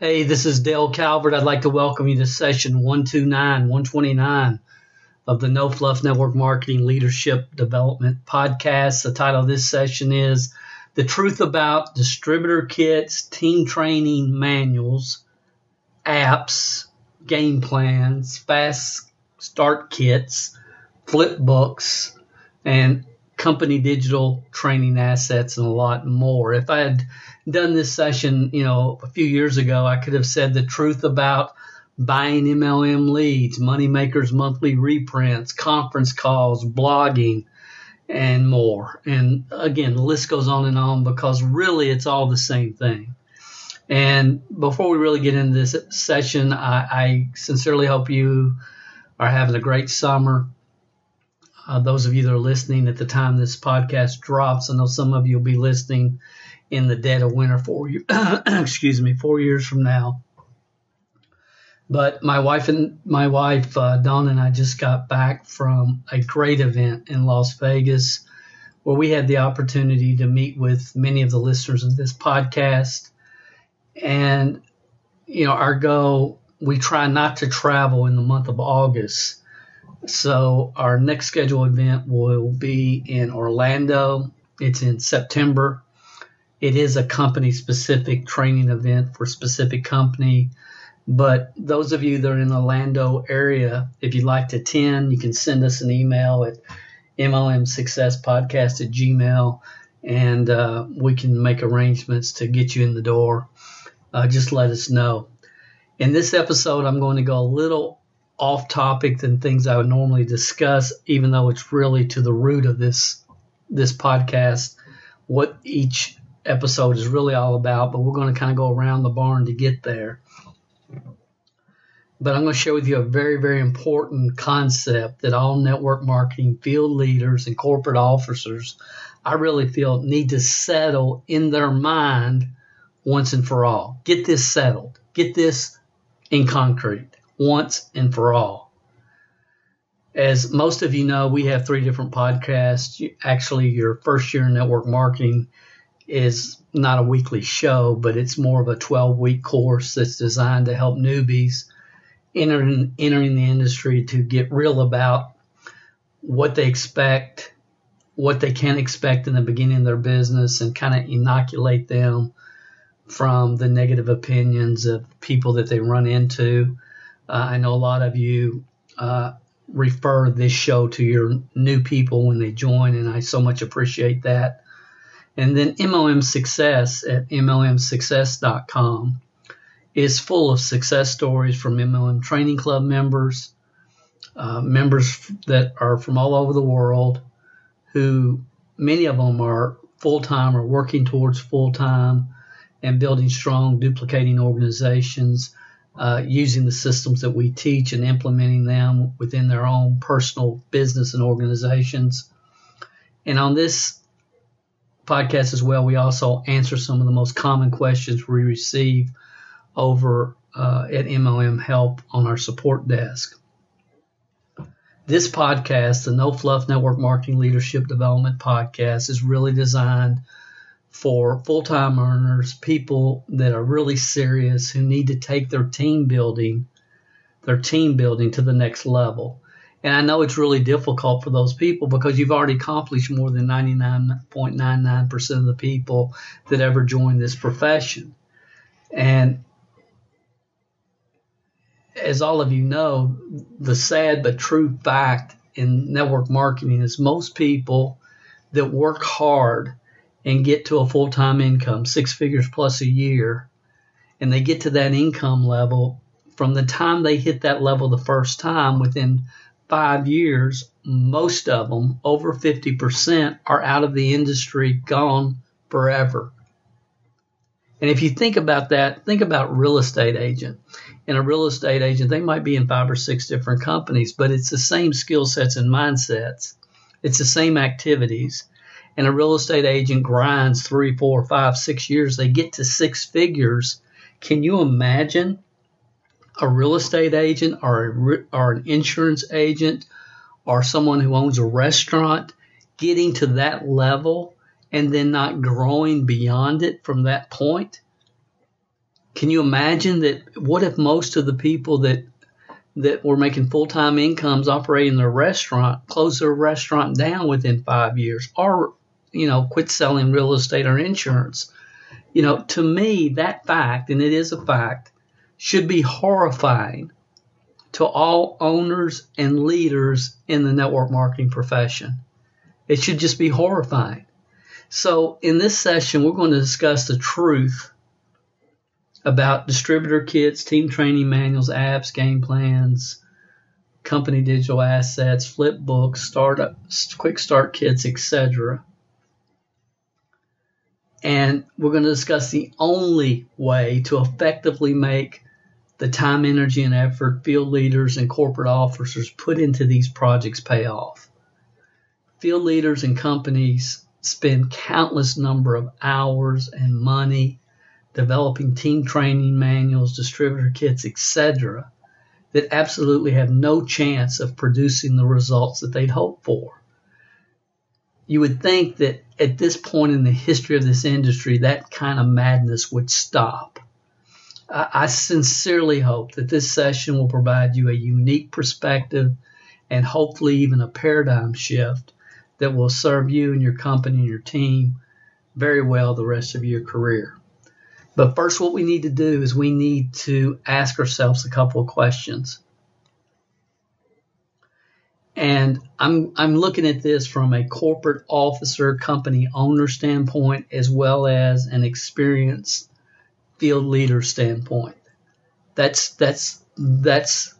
Hey, this is Dale Calvert. I'd like to welcome you to session 129, 129 of the No Fluff Network Marketing Leadership Development Podcast. The title of this session is The Truth About Distributor Kits, Team Training Manuals, Apps, Game Plans, Fast Start Kits, Flip Books, and company digital training assets and a lot more. If I had done this session, you know, a few years ago, I could have said the truth about buying MLM leads, Moneymakers monthly reprints, conference calls, blogging, and more. And again, the list goes on and on because really it's all the same thing. And before we really get into this session, I, I sincerely hope you are having a great summer. Uh, those of you that are listening at the time this podcast drops, I know some of you will be listening in the dead of winter four years, excuse me, four years from now. But my wife and my wife uh, Dawn and I just got back from a great event in Las Vegas, where we had the opportunity to meet with many of the listeners of this podcast. And you know, our goal we try not to travel in the month of August. So our next scheduled event will be in Orlando. It's in September it is a company specific training event for specific company. But those of you that are in the Orlando area, if you'd like to attend, you can send us an email at mlmsuccesspodcast at gmail and uh, we can make arrangements to get you in the door. Uh, just let us know. In this episode, I'm going to go a little off topic than things I would normally discuss, even though it's really to the root of this this podcast, what each episode is really all about, but we're going to kind of go around the barn to get there. But I'm going to share with you a very, very important concept that all network marketing field leaders and corporate officers, I really feel, need to settle in their mind once and for all. Get this settled. Get this in concrete once and for all. As most of you know, we have three different podcasts. Actually, your first year in network marketing is not a weekly show, but it's more of a 12 week course that's designed to help newbies entering, entering the industry to get real about what they expect, what they can expect in the beginning of their business, and kind of inoculate them from the negative opinions of people that they run into. Uh, I know a lot of you uh, refer this show to your new people when they join, and I so much appreciate that. And then MLM Success at MLMSuccess.com is full of success stories from MLM Training Club members, uh, members that are from all over the world, who many of them are full time or working towards full time and building strong, duplicating organizations. Uh, using the systems that we teach and implementing them within their own personal business and organizations. And on this podcast as well, we also answer some of the most common questions we receive over uh, at MLM Help on our support desk. This podcast, the No Fluff Network Marketing Leadership Development Podcast, is really designed for full time earners, people that are really serious who need to take their team building, their team building to the next level. And I know it's really difficult for those people because you've already accomplished more than 99.99% of the people that ever join this profession. And as all of you know, the sad but true fact in network marketing is most people that work hard and get to a full time income, six figures plus a year, and they get to that income level from the time they hit that level the first time within five years, most of them, over 50%, are out of the industry, gone forever. And if you think about that, think about real estate agent. And a real estate agent, they might be in five or six different companies, but it's the same skill sets and mindsets. It's the same activities. And a real estate agent grinds three, four, five, six years. They get to six figures. Can you imagine a real estate agent or, a, or an insurance agent or someone who owns a restaurant getting to that level and then not growing beyond it from that point? Can you imagine that? What if most of the people that that were making full time incomes operating their restaurant close their restaurant down within five years, or you know, quit selling real estate or insurance? You know, to me, that fact, and it is a fact, should be horrifying to all owners and leaders in the network marketing profession. It should just be horrifying. So, in this session, we're going to discuss the truth about distributor kits, team training manuals, apps, game plans, company digital assets, flip books, startup, quick start kits, etc. And we're going to discuss the only way to effectively make the time, energy, and effort field leaders and corporate officers put into these projects pay off. Field leaders and companies spend countless number of hours and money developing team training manuals, distributor kits, etc., that absolutely have no chance of producing the results that they'd hoped for. You would think that at this point in the history of this industry, that kind of madness would stop. I sincerely hope that this session will provide you a unique perspective and hopefully even a paradigm shift that will serve you and your company and your team very well the rest of your career. But first, what we need to do is we need to ask ourselves a couple of questions. And I'm, I'm looking at this from a corporate officer, company owner standpoint, as well as an experienced field leader standpoint. That's, that's, that's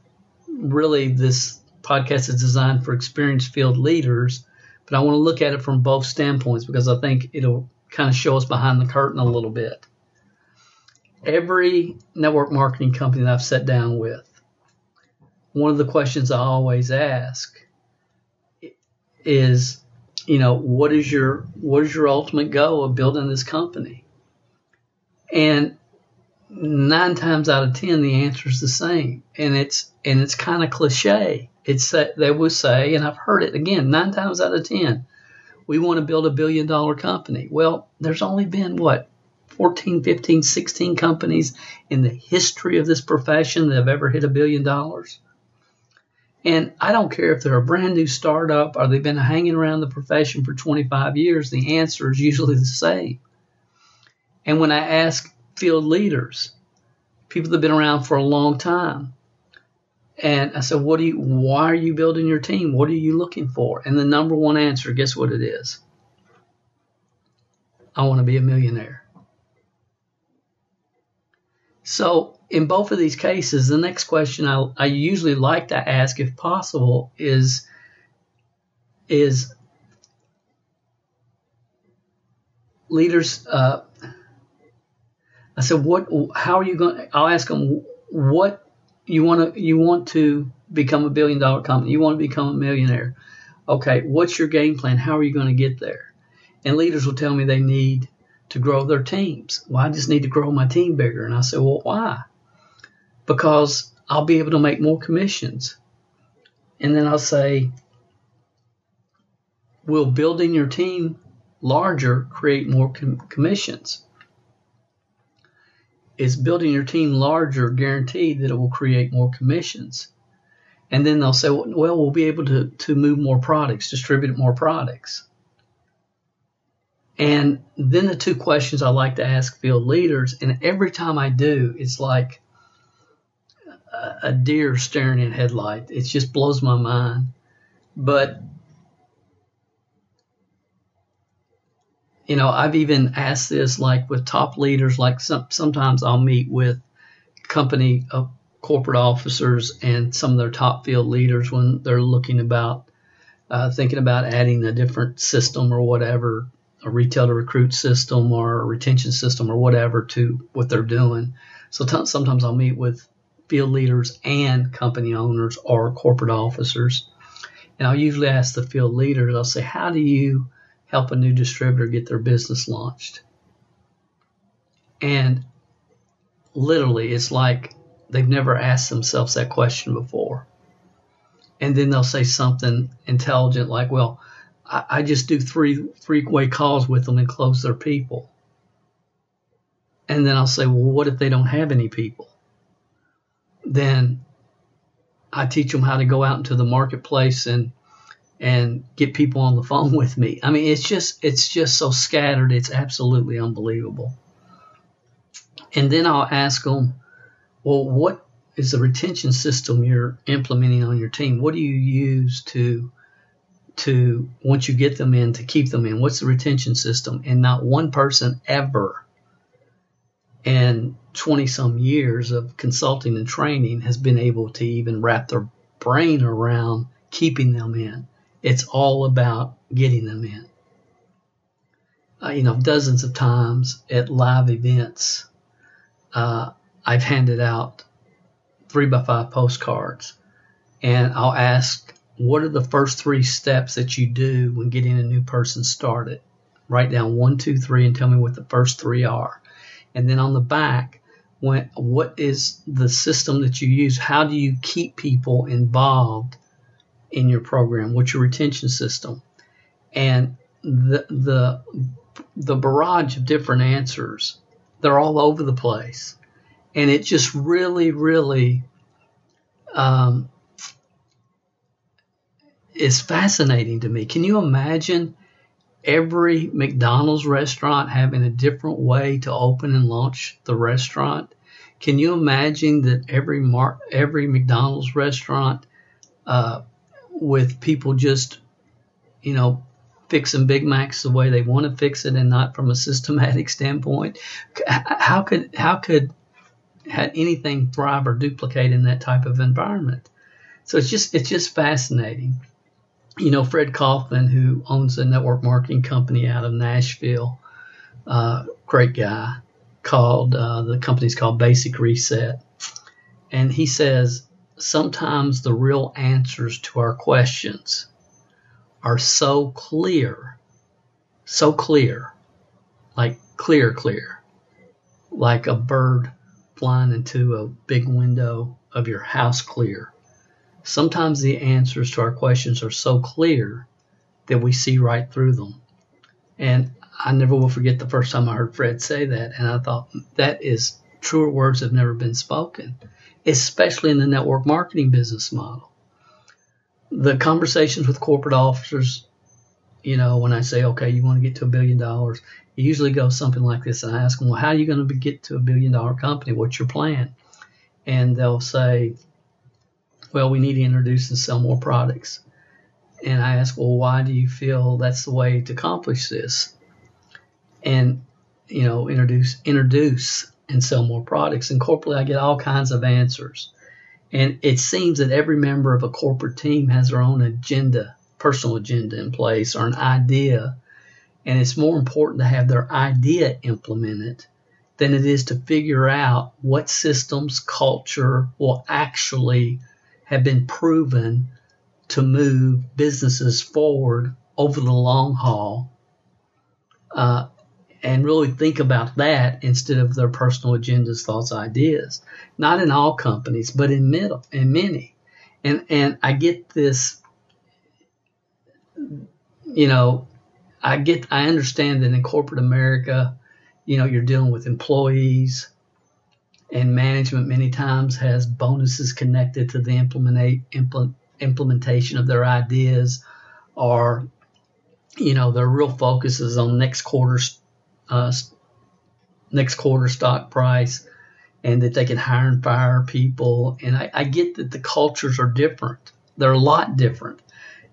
really this podcast is designed for experienced field leaders but I want to look at it from both standpoints because I think it'll kind of show us behind the curtain a little bit. Every network marketing company that I've sat down with, one of the questions I always ask is, you know, what is your what is your ultimate goal of building this company? And nine times out of ten, the answer is the same, and it's and it's kind of cliche it's they will say, and I've heard it again nine times out of ten, we want to build a billion dollar company. Well, there's only been what 14, 15, 16 companies in the history of this profession that have ever hit a billion dollars. And I don't care if they're a brand new startup or they've been hanging around the profession for 25 years, the answer is usually the same. And when I ask field leaders, people that have been around for a long time, and I said, "What do you? Why are you building your team? What are you looking for?" And the number one answer, guess what it is? I want to be a millionaire. So in both of these cases, the next question I, I usually like to ask, if possible, is is leaders. Uh, I said, "What? How are you going?" I'll ask them, "What you want to you want to become a billion dollar company. You want to become a millionaire. Okay, what's your game plan? How are you going to get there? And leaders will tell me they need to grow their teams. Well, I just need to grow my team bigger. And I say, well, why? Because I'll be able to make more commissions. And then I'll say, will building your team larger create more com- commissions? is building your team larger guaranteed that it will create more commissions. And then they'll say, well, we'll be able to, to move more products, distribute more products. And then the two questions I like to ask field leaders, and every time I do, it's like a, deer staring in headlight. It just blows my mind. But you know, I've even asked this like with top leaders, like some, sometimes I'll meet with company uh, corporate officers and some of their top field leaders when they're looking about uh, thinking about adding a different system or whatever a retail to recruit system or a retention system or whatever to what they're doing. So t- sometimes I'll meet with field leaders and company owners or corporate officers. And I'll usually ask the field leaders, I'll say, How do you help a new distributor get their business launched? And literally, it's like they've never asked themselves that question before. And then they'll say something intelligent like, Well, I, I just do three three way calls with them and close their people. And then I'll say, Well, what if they don't have any people? Then I teach them how to go out into the marketplace and and get people on the phone with me. I mean, it's just it's just so scattered. It's absolutely unbelievable. And then I'll ask them, well, what is the retention system you're implementing on your team? What do you use to to once you get them in to keep them in? What's the retention system? And not one person ever in 20 some years of consulting and training has been able to even wrap their brain around keeping them in. It's all about getting them in. Uh, you know, dozens of times at live events, uh, I've handed out three by five postcards and I'll ask, what are the first three steps that you do when getting a new person started? Write down one, two, three, and tell me what the first three are. And then on the back, when, what is the system that you use? How do you keep people involved in your program? What's your retention system? And the the the barrage of different answers, they're all over the place, and it just really, really um, is fascinating to me. Can you imagine every McDonald's restaurant having a different way to open and launch the restaurant? Can you imagine that every Mar- every McDonald's restaurant uh, with people just, you know, fixing Big Macs the way they want to fix it and not from a systematic standpoint? How could how could had anything thrive or duplicate in that type of environment? So it's just it's just fascinating you know, Fred Kaufman, who owns a network marketing company out of Nashville, uh, great guy, called uh, the company's called Basic Reset. And he says sometimes the real answers to our questions are so clear, so clear, like clear, clear, like a bird flying into a big window of your house clear Sometimes the answers to our questions are so clear that we see right through them. And I never will forget the first time I heard Fred say that. And I thought, that is truer words have never been spoken, especially in the network marketing business model. The conversations with corporate officers, you know, when I say, okay, you want to get to a billion dollars, it usually goes something like this. And I ask them, well, how are you going to get to a billion dollar company? What's your plan? And they'll say, well, we need to introduce and sell more products. And I asked, well, why do you feel that's the way to accomplish this? And, you know, introduce, introduce and sell more products. And corporately, I get all kinds of answers. And it seems that every member of a corporate team has their own agenda, personal agenda in place or an idea. And it's more important to have their idea implemented than it is to figure out what systems, culture will actually have been proven to move businesses forward over the long haul uh, and really think about that instead of their personal agendas, thoughts, ideas. Not in all companies, but in middle in many. And and I get this you know, I get I understand that in corporate America, you know, you're dealing with employees, and management many times has bonuses connected to the implement, implement, implementation of their ideas or you know their real focus is on next quarter's uh, next quarter stock price and that they can hire and fire people. And I, I get that the cultures are different. They're a lot different.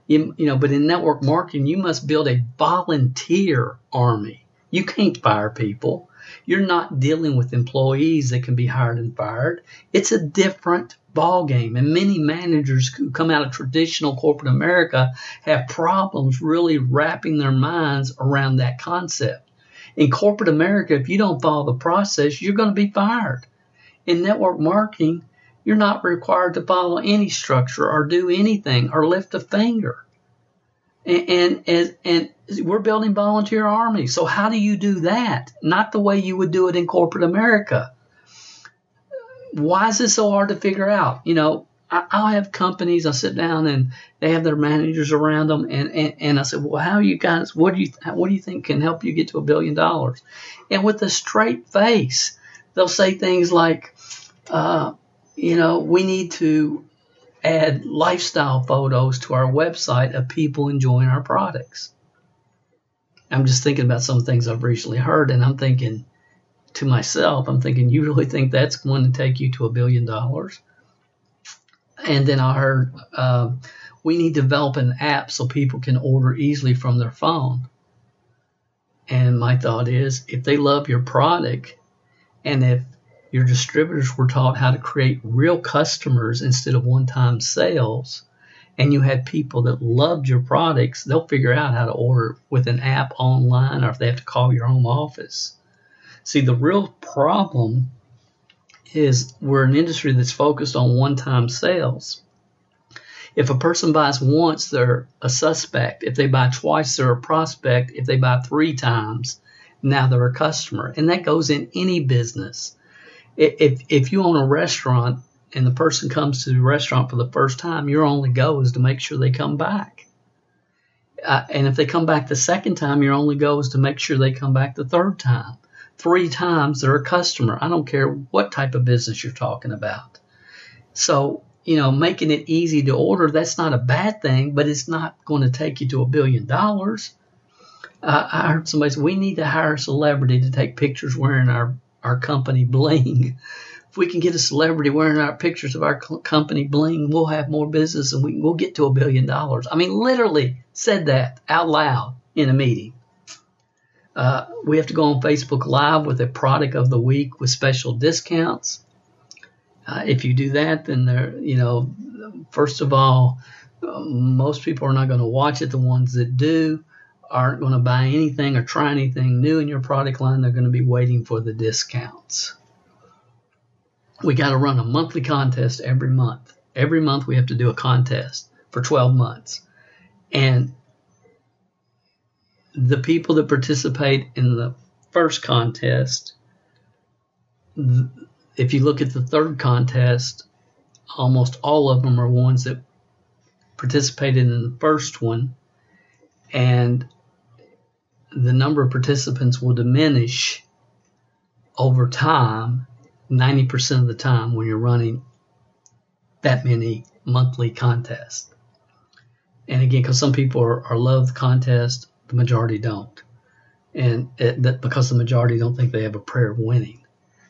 You know but in network marketing you must build a volunteer army. You can't fire people. You're not dealing with employees that can be hired and fired. It's a different ball game. And many managers who come out of traditional corporate America have problems really wrapping their minds around that concept. In corporate America, if you don't follow the process, you're going to be fired. In network marketing, you're not required to follow any structure or do anything or lift a finger. And, and, and, we're building volunteer armies. So how do you do that? Not the way you would do it in corporate America. Why is this so hard to figure out? You know, I, will have companies. I sit down and they have their managers around them, and, and, and I said, well, how you guys? What do you what do you think can help you get to a billion dollars? And with a straight face, they'll say things like, uh, you know, we need to add lifestyle photos to our website of people enjoying our products. I'm just thinking about some things I've recently heard, and I'm thinking to myself, I'm thinking, you really think that's going to take you to a billion dollars? And then I heard uh, we need to develop an app so people can order easily from their phone. And my thought is, if they love your product, and if your distributors were taught how to create real customers instead of one time sales, and you had people that loved your products, they'll figure out how to order with an app online or if they have to call your home office. See, the real problem is we're an industry that's focused on one time sales. If a person buys once, they're a suspect. If they buy twice, they're a prospect. If they buy three times, now they're a customer. And that goes in any business if if you own a restaurant and the person comes to the restaurant for the first time, your only goal is to make sure they come back. Uh, and if they come back the second time, your only goal is to make sure they come back the third time. Three times they're a customer. I don't care what type of business you're talking about. So, you know, making it easy to order, that's not a bad thing, but it's not going to take you to a billion dollars. Uh, I heard somebody say, we need to hire a celebrity to take pictures wearing our our company bling. If we can get a celebrity wearing our pictures of our company bling, we'll have more business and we, we'll get to a billion dollars. I mean, literally said that out loud in a meeting. Uh, we have to go on Facebook Live with a product of the week with special discounts. Uh, if you do that, then there, you know, first of all, uh, most people are not going to watch it. The ones that do, aren't going to buy anything or try anything new in your product line. They're going to be waiting for the discounts. We got to run a monthly contest every month. Every month we have to do a contest for 12 months. And the people that participate in the first contest, if you look at the third contest, almost all of them are ones that participated in the first one and the number of participants will diminish over time 90% of the time when you're running that many monthly contests. And again, because some people are, are love the contest, the majority don't. And it, that because the majority don't think they have a prayer of winning.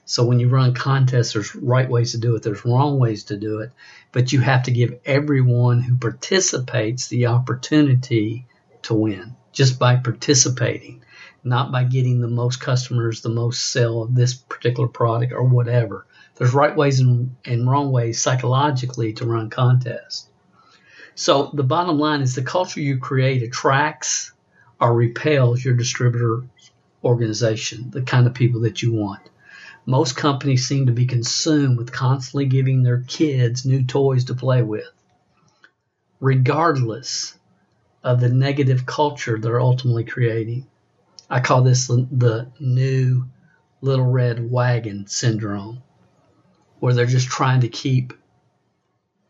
So when you run contests, there's right ways to do it, there's wrong ways to do it, but you have to give everyone who participates the opportunity to win just by participating, not by getting the most customers, the most sale of this particular product or whatever. There's right ways and, and wrong ways psychologically to run contests. So the bottom line is the culture you create attracts or repels your distributor organization, the kind of people that you want. Most companies seem to be consumed with constantly giving their kids new toys to play with, regardless of the negative culture they're ultimately creating. I call this the new little red wagon syndrome, where they're just trying to keep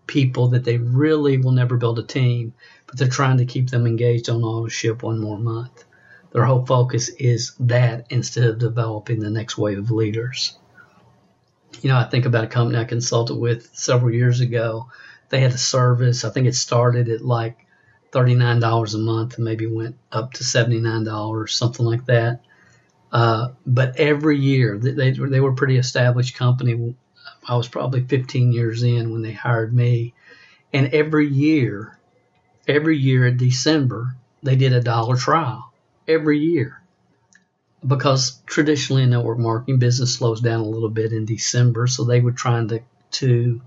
people that they really will never build a team, but they're trying to keep them engaged on auto ship one more month. Their whole focus is that instead of developing the next wave of leaders. You know, I think about a company I consulted with several years ago. They had a service, I think it started at like $39 a month and maybe went up to $79, something like that. Uh, but every year, they, they were a pretty established company. I was probably 15 years in when they hired me. And every year, every year in December, they did a dollar trial. Every year. because traditionally in network marketing, business slows down a little bit in December, so they were trying to to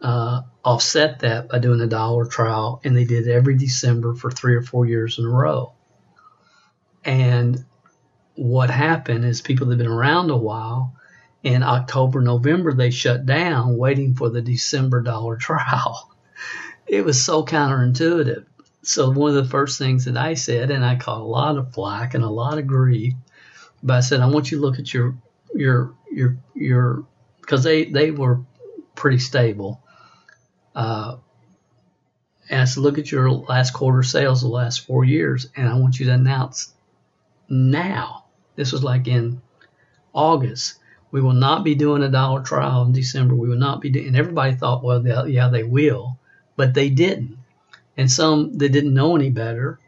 uh, offset that by doing a dollar trial, and they did every December for three or four years in a row. And what happened is people that have been around a while, in October, November, they shut down, waiting for the December dollar trial. It was so counterintuitive. So one of the first things that I said, and I caught a lot of flack and a lot of grief, but I said, I want you to look at your your your your because they they were pretty stable. Uh, said, look at your last quarter sales the last four years, and I want you to announce now. This was like in August. We will not be doing a dollar trial in December. We will not be doing, and everybody thought, well, they, yeah, they will, but they didn't. And some that didn't know any better,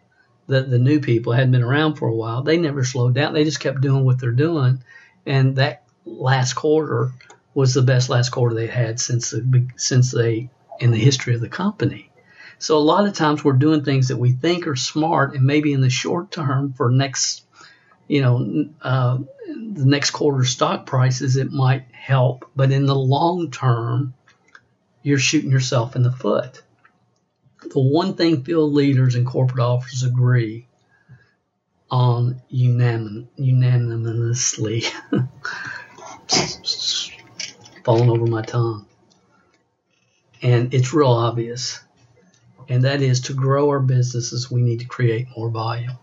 that the new people hadn't been around for a while, they never slowed down. They just kept doing what they're doing, and that last quarter was the best last quarter they had since the, since they in the history of the company. So a lot of times we're doing things that we think are smart, and maybe in the short term for next, you know, uh, the next quarter stock prices, it might help, but in the long term, you're shooting yourself in the foot. The one thing field leaders and corporate officers agree on unanim- unanimously, falling over my tongue, and it's real obvious, and that is to grow our businesses, we need to create more volume.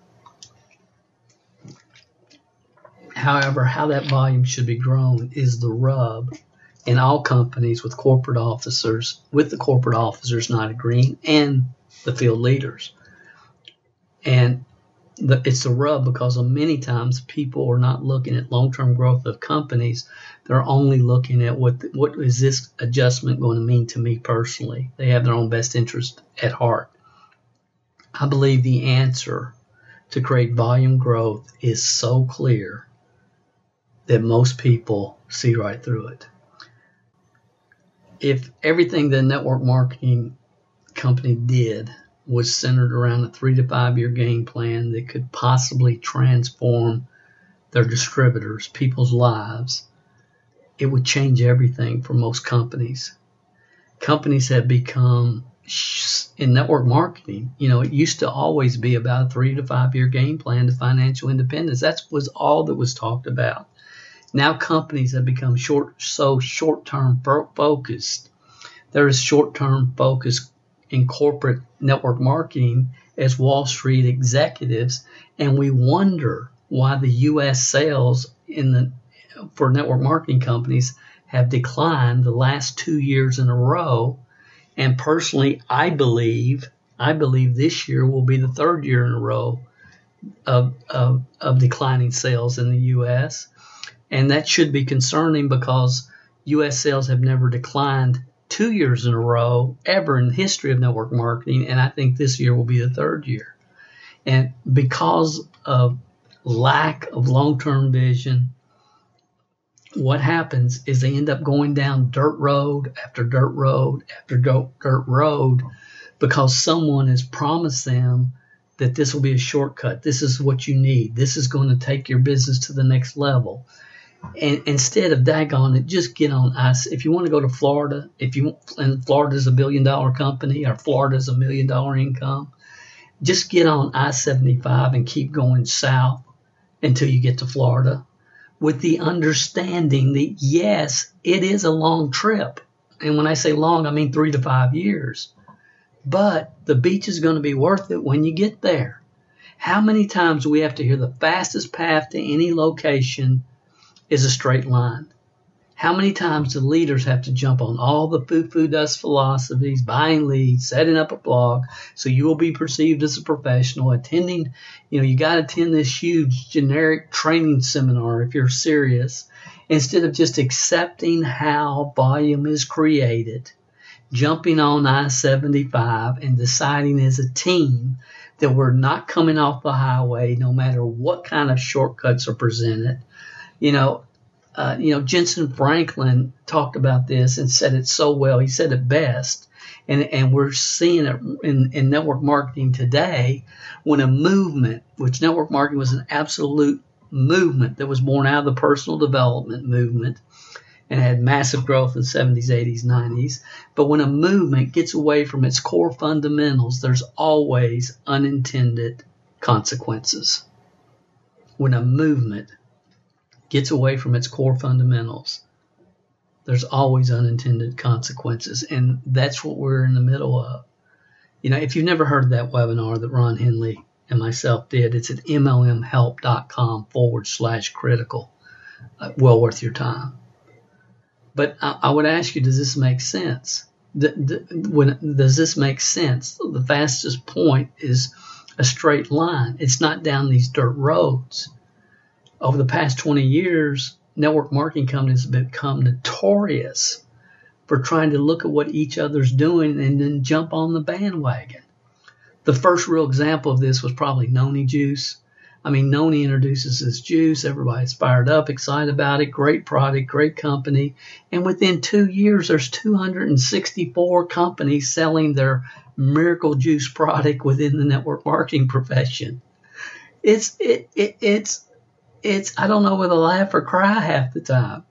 However, how that volume should be grown is the rub in all companies with corporate officers, with the corporate officers not agreeing, and the field leaders. And the, it's the rub because many times people are not looking at long-term growth of companies. They're only looking at what what is this adjustment going to mean to me personally. They have their own best interest at heart. I believe the answer to create volume growth is so clear that most people see right through it. If everything the network marketing company did was centered around a three to five year game plan that could possibly transform their distributors, people's lives, it would change everything for most companies. Companies have become in network marketing, you know, it used to always be about a three to five year game plan to financial independence. That was all that was talked about. Now companies have become short, so short-term focused. There is short-term focus in corporate network marketing as Wall Street executives, and we wonder why the U.S. sales in the for network marketing companies have declined the last two years in a row. And personally, I believe I believe this year will be the third year in a row of, of, of declining sales in the U.S. And that should be concerning because U.S. sales have never declined two years in a row ever in the history of network marketing. And I think this year will be the third year. And because of lack of long term vision, what happens is they end up going down dirt road after dirt road after dirt road because someone has promised them that this will be a shortcut. This is what you need. This is going to take your business to the next level and instead of daggone it, just get on ice. If you want to go to Florida, if you and Florida's a billion dollar company or Florida's a million dollar income, just get on I 75 and keep going south until you get to Florida with the understanding that yes, it is a long trip. And when I say long, I mean three to five years. But the beach is going to be worth it when you get there. How many times we have to hear the fastest path to any location is a straight line. How many times do leaders have to jump on all the foo-foo dust philosophies, buying leads, setting up a blog, so you will be perceived as a professional, attending, you know, you got to attend this huge generic training seminar if you're serious, instead of just accepting how volume is created, jumping on I-75 and deciding as a team that we're not coming off the highway no matter what kind of shortcuts are presented. You know, uh, you know, Jentezen Franklin talked about this and said it so well. He said it best. And, and we're seeing it in, in network marketing today when a movement, which network marketing was an absolute movement that was born out of the personal development movement and had massive growth in the 70s, 80s, 90s. But when a movement gets away from its core fundamentals, there's always unintended consequences. When a movement gets away from its core fundamentals, there's always unintended consequences. And that's what we're in the middle of. You know, if you've never heard of that webinar that Ron Henley and myself did, it's at mlmhelp.com forward slash critical. Uh, well worth your time. But I, I, would ask you, does this make sense? The, the, when, does this make sense? The fastest point is a straight line. It's not down these dirt roads. Over the past 20 years, network marketing companies have become notorious for trying to look at what each other's doing and then jump on the bandwagon. The first real example of this was probably Noni Juice. I mean, Noni introduces this juice. Everybody's fired up, excited about it. Great product, great company. And within two years, there's 264 companies selling their miracle juice product within the network marketing profession. It's it, it it's it's I don't know whether to laugh or cry half the time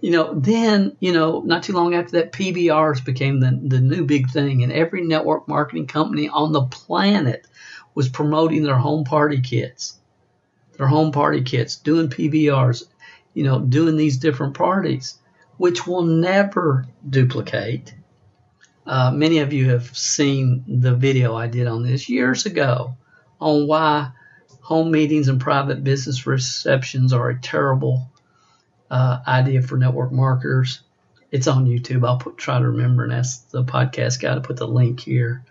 you know, then, you know, not too long after that, PBRs became the, the new big thing, and every network marketing company on the planet was promoting their home party kits, their home party kits, doing PBRs, you know, doing these different parties, which will never duplicate. Uh, many of you have seen the video I did on this years ago on why home meetings and private business receptions are a terrible uh, idea for network marketers. It's on YouTube. I'll put, try to remember and ask the podcast guy to put the link here.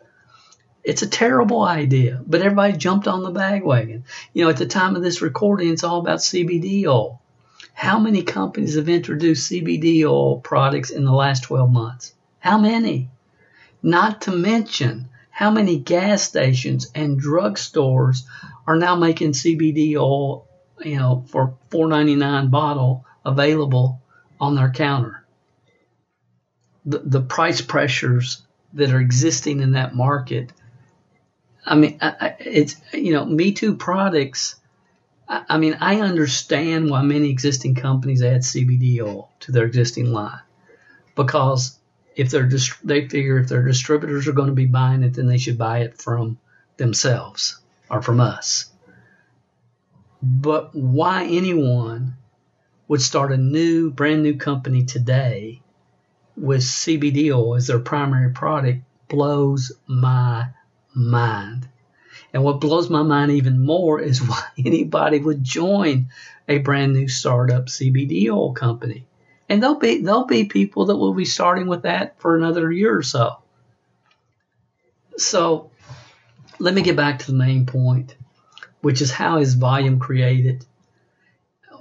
It's a terrible idea, but everybody jumped on the bagwagon. You know, at the time of this recording, it's all about CBD oil. How many companies have introduced CBD oil products in the last 12 months? How many? Not to mention how many gas stations and drugstores are now making CBD oil, you know, for 4.99 bottle available on their counter. The, the price pressures that are existing in that market. I mean, it's, you know, Me Too products. I mean, I understand why many existing companies add CBD oil to their existing line because if they're they figure if their distributors are going to be buying it, then they should buy it from themselves or from us. But why anyone would start a new, brand new company today with CBD oil as their primary product blows my mind. And what blows my mind even more is why anybody would join a brand new startup CBD oil company. And there'll be there'll be people that will be starting with that for another year or so. So let me get back to the main point, which is how is volume created?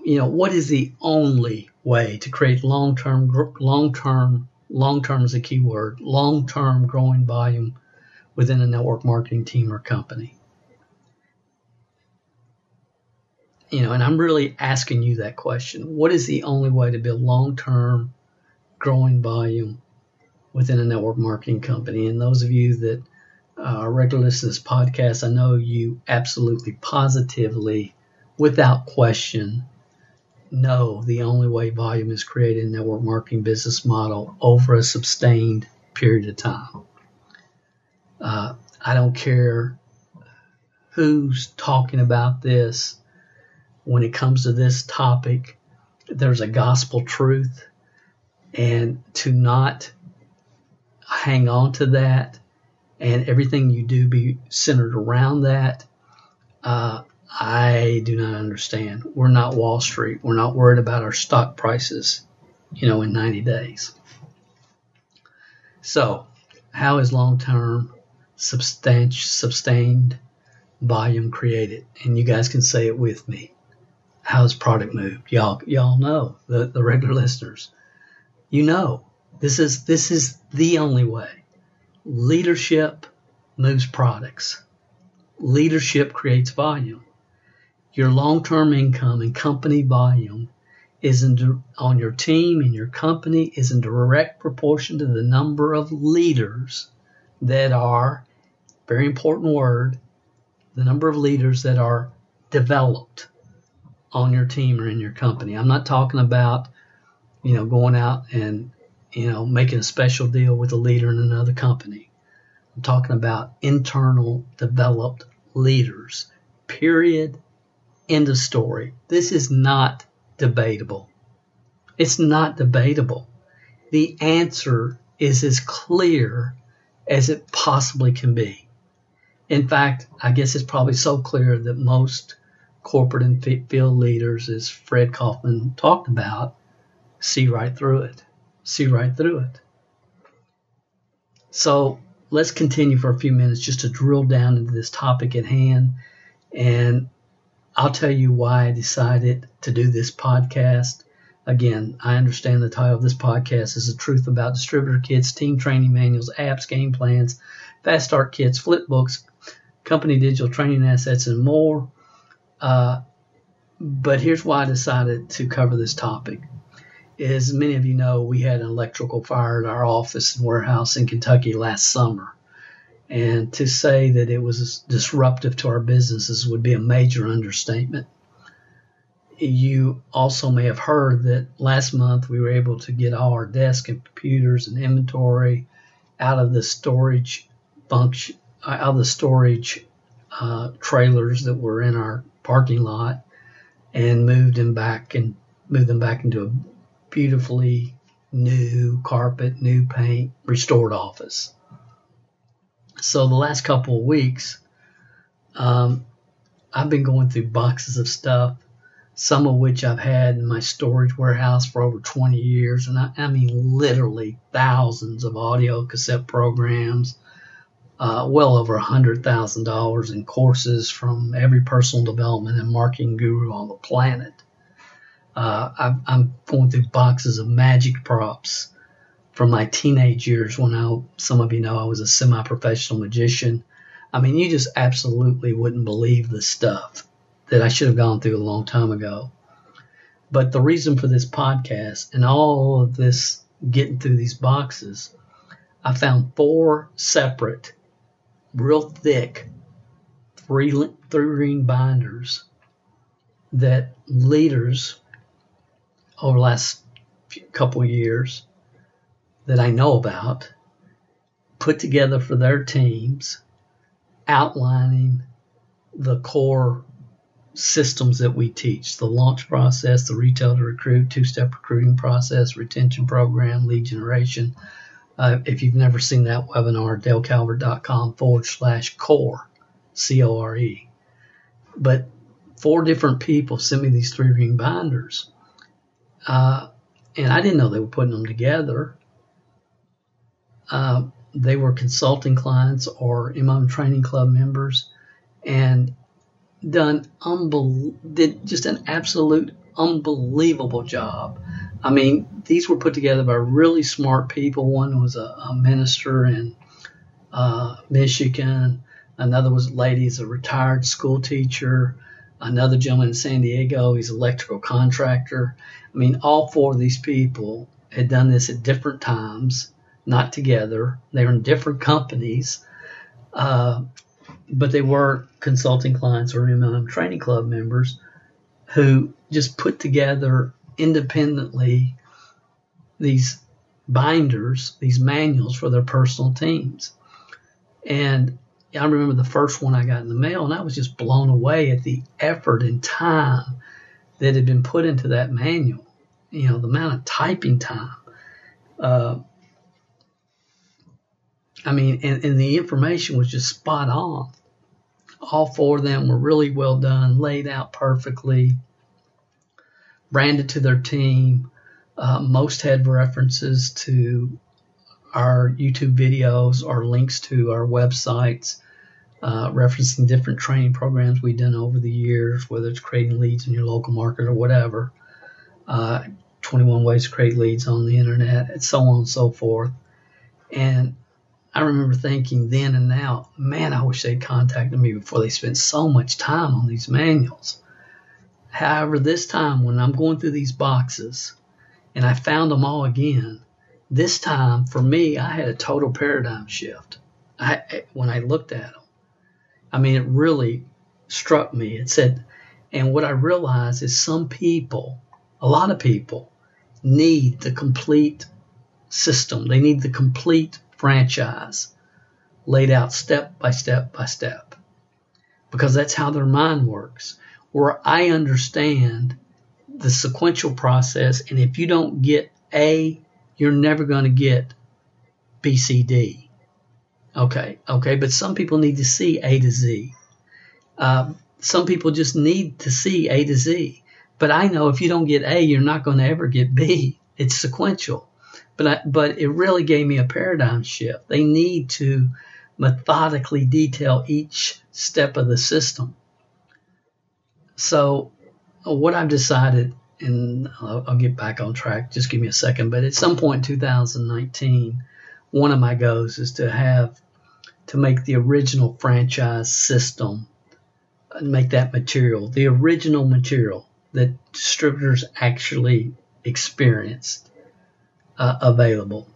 you know, what is the only way to create long-term, long-term, long-term is a key word, long-term growing volume within a network marketing team or company? You know, and I'm really asking you that question. What is the only way to build long-term growing volume within a network marketing company? And those of you that uh, regular listeners podcast, I know you absolutely, positively, without question, know the only way volume is created in network marketing business model over a sustained period of time. Uh, I don't care who's talking about this. When it comes to this topic, there's a gospel truth, and to not hang on to that and everything you do be centered around that, uh, I do not understand. We're not Wall Street. We're not worried about our stock prices, you know, in 90 days. So, how is long term sustained volume created? And you guys can say it with me. How's product moved? Y'all, y'all know the, the regular listeners. You know, this is this is the only way. Leadership moves products. Leadership creates volume your long-term income and company volume is in, on your team and your company is in direct proportion to the number of leaders that are very important word the number of leaders that are developed on your team or in your company. I'm not talking about, you know, going out and, you know, making a special deal with a leader in another company. I'm talking about internal developed leaders. Period. End of story. This is not debatable. It's not debatable. The answer is as clear as it possibly can be. In fact, I guess it's probably so clear that most corporate and field leaders, as Fred Kaufman talked about, see right through it. See right through it. So let's continue for a few minutes just to drill down into this topic at hand. And I'll tell you why I decided to do this podcast. Again, I understand the title of this podcast is The Truth About Distributor Kits, Team Training Manuals, Apps, Game Plans, Fast Start Kits, Flip Books, Company Digital Training Assets, and more. Uh, but here's why I decided to cover this topic. As many of you know, we had an electrical fire at our office and warehouse in Kentucky last summer. And to say that it was disruptive to our businesses would be a major understatement you also may have heard that last month we were able to get all our desks and computers and inventory out of the storage function, out of the storage uh, trailers that were in our parking lot, and moved them back and moved them back into a beautifully new carpet, new paint, restored office. So the last couple of weeks, um, I've been going through boxes of stuff some of which I've had in my storage warehouse for over 20 years. And I, I mean, literally thousands of audio cassette programs, uh, well over $100,000 in courses from every personal development and marketing guru on the planet. Uh, I, am going through boxes of magic props from my teenage years when I, some of you know, I was a semi professional magician. I mean, you just absolutely wouldn't believe the stuff that I should have gone through a long time ago. But the reason for this podcast and all of this getting through these boxes, I found four separate, real thick, three three ring binders that leaders over the last couple years that I know about put together for their teams, outlining the core systems that we teach the launch process, the retail to recruit, two step recruiting process, retention program, lead generation. Uh, if you've never seen that webinar, dalecalvert.com forward slash core, C O R E. But four different people sent me these three ring binders. Uh, and I didn't know they were putting them together. Uh, they were consulting clients or MLM Training Club members. And done unbel- did just an absolute unbelievable job. I mean, these were put together by really smart people. One was a, a minister in uh, Michigan. Another was a lady, he's a retired school teacher. Another gentleman in San Diego, he's an electrical contractor. I mean, all four of these people had done this at different times, not together. They were in different companies. Uh, but they were consulting clients or MLM training club members who just put together independently these binders, these manuals for their personal teams. And I remember the first one I got in the mail, and I was just blown away at the effort and time that had been put into that manual. You know, the amount of typing time. Uh, I mean, and, and the information was just spot on. All four of them were really well done, laid out perfectly, branded to their team. Uh, most had references to our YouTube videos or links to our websites, uh, referencing different training programs we've done over the years, whether it's creating leads in your local market or whatever. Uh, 21 ways to create leads on the internet, and so on and so forth. And I remember thinking then and now, man, I wish they'd contacted me before they spent so much time on these manuals. However, this time when I'm going through these boxes and I found them all again, this time for me, I had a total paradigm shift. I, when I looked at them, I mean, it really struck me. It said, And what I realize is some people, a lot of people, need the complete system. They need the complete franchise laid out step by step by step because that's how their mind works. Where I understand the sequential process, and if you don't get A, you're never going to get B, C, D. Okay, okay, but some people need to see A to Z. Uh, some people just need to see A to Z. But I know if you don't get A, you're not going to ever get B. It's sequential. But I, but it really gave me a paradigm shift. They need to methodically detail each step of the system. So what I've decided, and I'll, I'll get back on track. Just give me a second. But at some point in 2019, one of my goals is to have to make the original franchise system and make that material, the original material that distributors actually experienced uh, available.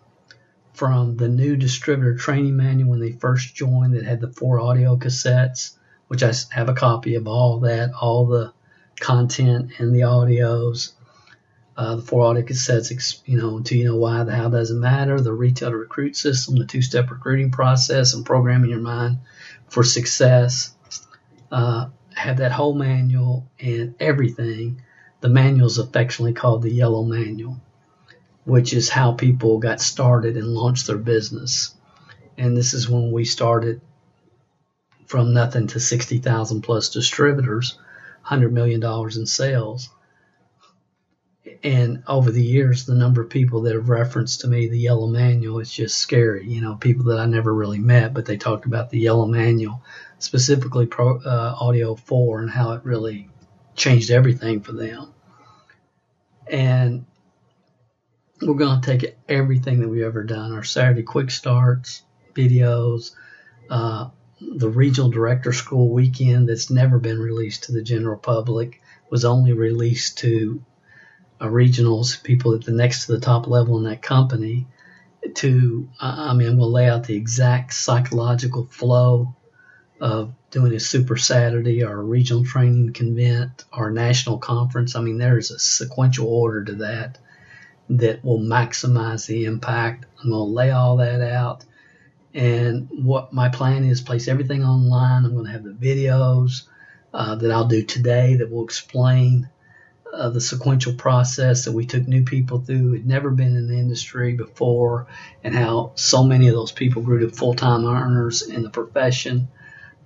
From the new distributor training manual when they first joined that had the four audio cassettes, which I have a copy of all that, all the content and the audios. Uh, the four audio cassettes, you know, until you know why, the how doesn't matter, the retail to recruit system, the two step recruiting process, and programming your mind for success uh, have that whole manual and everything. The manual is affectionately called the Yellow Manual, which is how people got started and launched their business. And this is when we started from nothing to 60,000 plus distributors, $100 million in sales. And over the years, the number of people that have referenced to me the Yellow Manual is just scary. You know, people that I never really met, but they talked about the Yellow Manual specifically Pro, uh, Audio 4 and how it really changed everything for them. And we're going to take everything that we've ever done our Saturday quick starts, videos, uh, the regional director school weekend that's never been released to the general public, was only released to regionals, people at the next to the top level in that company. To, I mean, to lay out the exact psychological flow of doing a Super Saturday or a regional training convent or national conference. I mean, there is a sequential order to that that will maximize the impact. I'm going to lay all that out. And what my plan is, place everything online. I'm going to have the videos uh, that I'll do today that will explain uh, the sequential process that we took new people through had never been in the industry before, and how so many of those people grew to full time earners in the profession.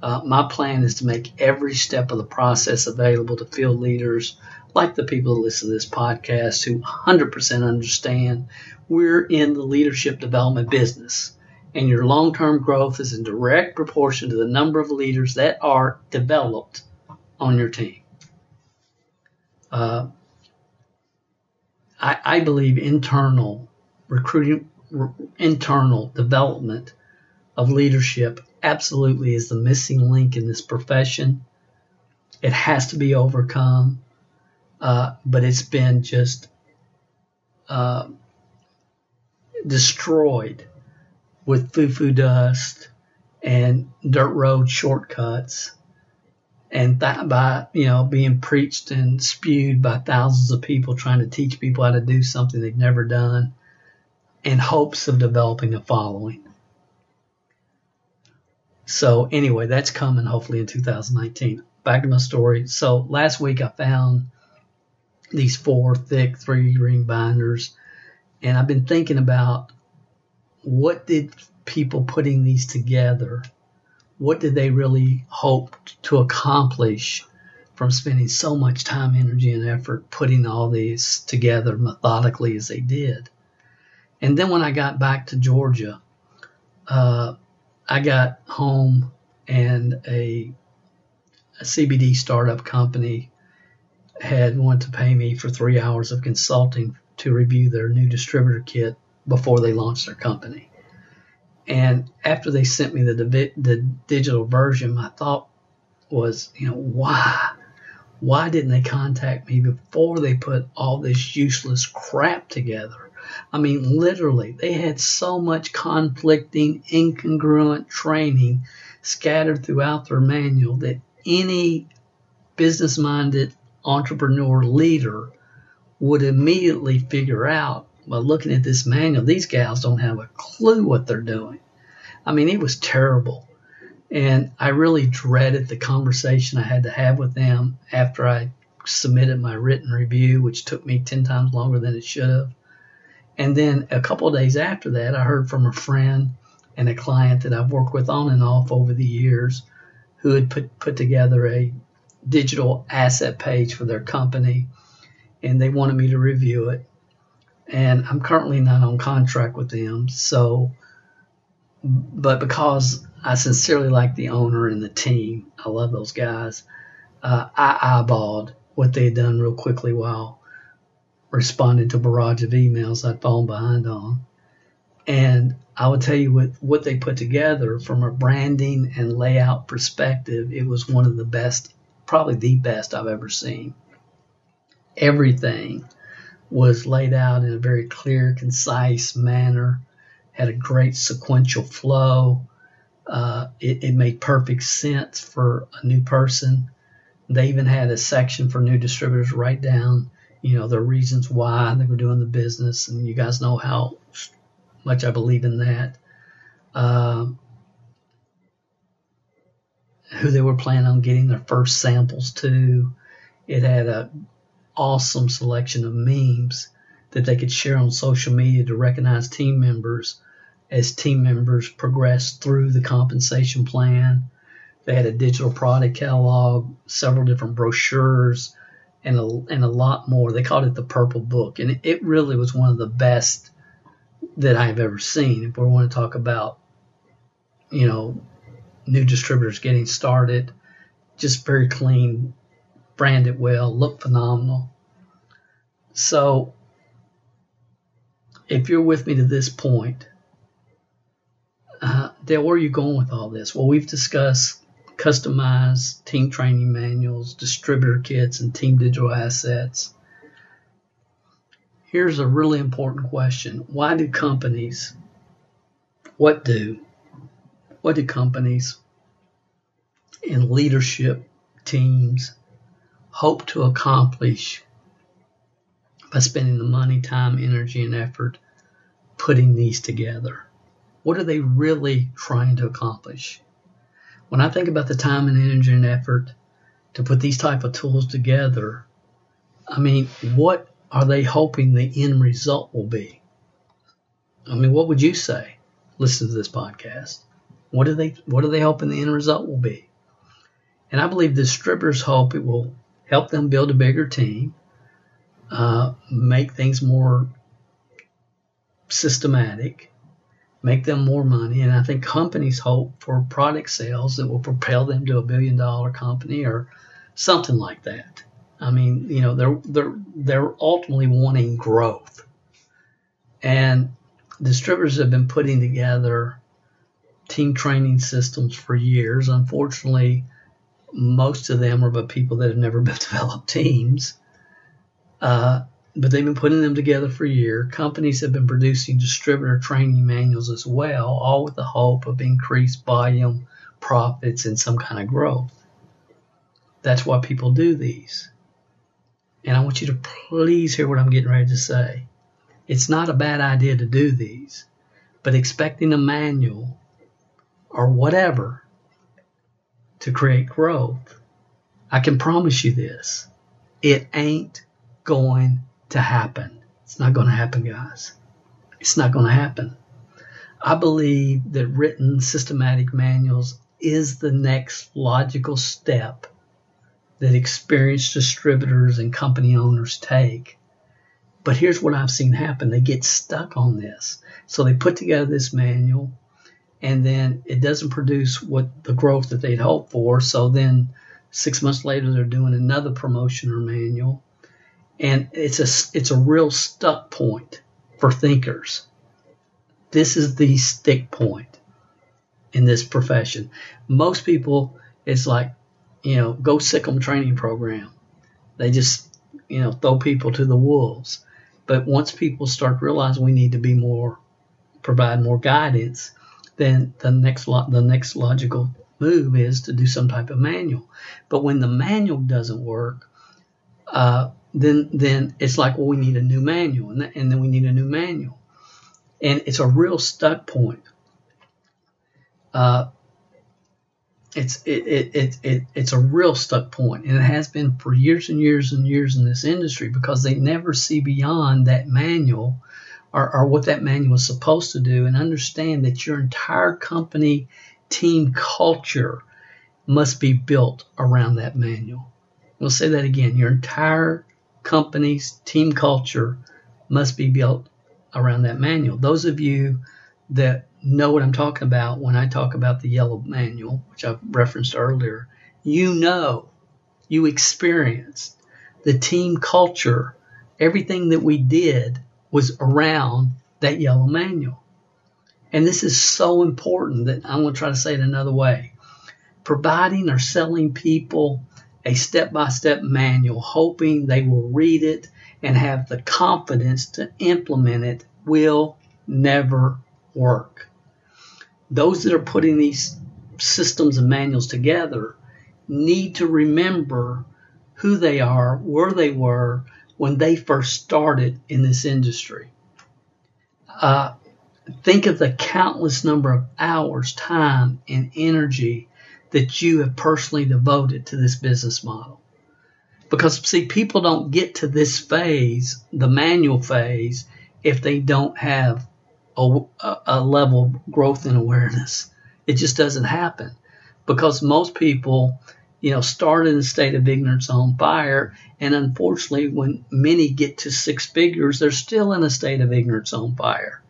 Uh, my plan is to make every step of the process available to field leaders like the people that listen to this podcast who 100% understand we're in the leadership development business. And your long term growth is in direct proportion to the number of leaders that are developed on your team. Uh, I, I, believe internal recruiting, internal development of leadership absolutely is the missing link in this profession. It has to be overcome, uh, but it's been just uh, destroyed with foo-foo dust and dirt road shortcuts and that by you know being preached and spewed by thousands of people trying to teach people how to do something they've never done in hopes of developing a following so anyway, that's coming hopefully in 2019. Back to my story. So last week I found these four thick three ring binders, and I've been thinking about what did people putting these together, what did they really hope to accomplish from spending so much time, energy, and effort putting all these together methodically as they did. And then when I got back to Georgia, uh, I got home and a, a CBD startup company had wanted to pay me for three hours of consulting to review their new distributor kit before they launched their company. And after they sent me the the digital version, my thought was, you know, why? Why didn't they contact me before they put all this useless crap together? I mean, literally, they had so much conflicting, incongruent training scattered throughout their manual that any business minded entrepreneur leader would immediately figure out by looking at this manual, these gals don't have a clue what they're doing. I mean, it was terrible. And I really dreaded the conversation I had to have with them after I submitted my written review, which took me 10 times longer than it should have. And then a couple of days after that, I heard from a friend and a client that I've worked with on and off over the years who had put, put together a digital asset page for their company and they wanted me to review it. And I'm currently not on contract with them. So, but because I sincerely like the owner and the team, I love those guys, uh, I eyeballed what they had done real quickly while responding to a barrage of emails I'd fallen behind on. And I will tell you what, what they put together from a branding and layout perspective, it was one of the best, probably the best I've ever seen. Everything was laid out in a very clear, concise manner, had a great sequential flow. Uh, it, it made perfect sense for a new person. They even had a section for new distributors write down, you know, the reasons why they were doing the business, and you guys know how much I believe in that. Uh, who they were planning on getting their first samples to. It had a awesome selection of memes that they could share on social media to recognize team members as team members progressed through the compensation plan. They had a digital product catalog, several different brochures, and a, and a lot more. They called it the Purple Book, and it, really was one of the best that I've ever seen. If we want to talk about, you know, new distributors getting started, just very clean, branded well, look phenomenal. So, if you're with me to this point, uh, Dale, where are you going with all this? Well, we've discussed customized team training manuals, distributor kits, and team digital assets. Here's a really important question. Why do companies, what do, what do companies in leadership teams hope to accomplish by spending the money, time, energy, and effort putting these together? What are they really trying to accomplish? When I think about the time and energy and effort to put these type of tools together, I mean, what are they hoping the end result will be? I mean, what would you say? Listen to this podcast. What are they what are they hoping the end result will be? And I believe distributors hope it will help them build a bigger team, uh, make things more systematic, make them more money. And I think companies hope for product sales that will propel them to a billion dollar company or something like that. I mean, you know, they're they're they're ultimately wanting growth. And distributors have been putting together team training systems for years. Unfortunately, most of them are but people that have never developed teams. Uh, but they've been putting them together for a year. Companies have been producing distributor training manuals as well, all with the hope of increased volume, profits, and some kind of growth. That's why people do these. And I want you to please hear what I'm getting ready to say. It's not a bad idea to do these, but expecting a manual or whatever to create growth, I can promise you this it ain't going to happen. It's not going to happen, guys. It's not going to happen. I believe that written systematic manuals is the next logical step that experienced distributors and company owners take. But here's what I've seen happen they get stuck on this. So they put together this manual, and then it doesn't produce what the growth that they'd hoped for. So then six months later, they're doing another promotion or manual. And it's a, it's a real stuck point for thinkers. This is the stick point in this profession. Most people, it's like, you know, go sick 'em training program. They just, you know, throw people to the wolves. But once people start realize we need to be more, provide more guidance, then the next lo- the next logical move is to do some type of manual. But when the manual doesn't work, uh, then then it's like, well, we need a new manual, and, th- and then we need a new manual, and it's a real stuck point. Uh, it's it, it, it, it, it's a real stuck point, and it has been for years and years and years in this industry because they never see beyond that manual or, or what that manual is supposed to do, and understand that your entire company team culture must be built around that manual. We'll say that again. Your entire company's team culture must be built around that manual. Those of you that know what I'm talking about when I talk about the yellow manual, which I've referenced earlier, you know, you experienced the team culture. Everything that we did was around that yellow manual. And this is so important that I'm going to try to say it another way. Providing or selling people a step by step manual, hoping they will read it and have the confidence to implement it, will never work. Those that are putting these systems and manuals together need to remember who they are, where they were when they first started in this industry. Uh, think of the countless number of hours, time, and energy that you have personally devoted to this business model. Because, see, people don't get to this phase, the manual phase, if they don't have a, a level of growth and awareness. It just doesn't happen because most people, you know, start in a state of ignorance on fire. And unfortunately, when many get to six figures, they're still in a state of ignorance on fire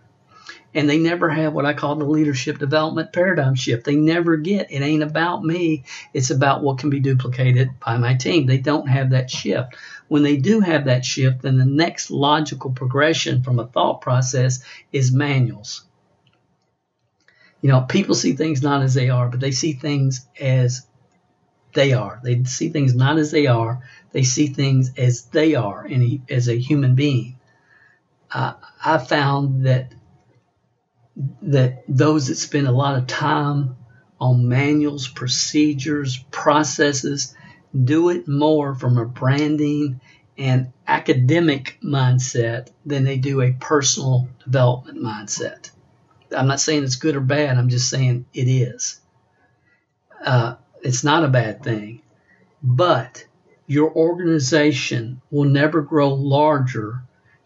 and they never have what I call the leadership development paradigm shift. They never get it ain't about me, it's about what can be duplicated by my team. They don't have that shift. When they do have that shift, then the next logical progression from a thought process is manuals. You know, people see things not as they are, but they see things as they are. They see things not as they are. They see things as they are in a, as a human being. Uh, I found that that those that spend a lot of time on manuals, procedures, processes, do it more from a branding and academic mindset than they do a personal development mindset. I'm not saying it's good or bad, I'm just saying it is. Uh, it's not a bad thing, but your organization will never grow larger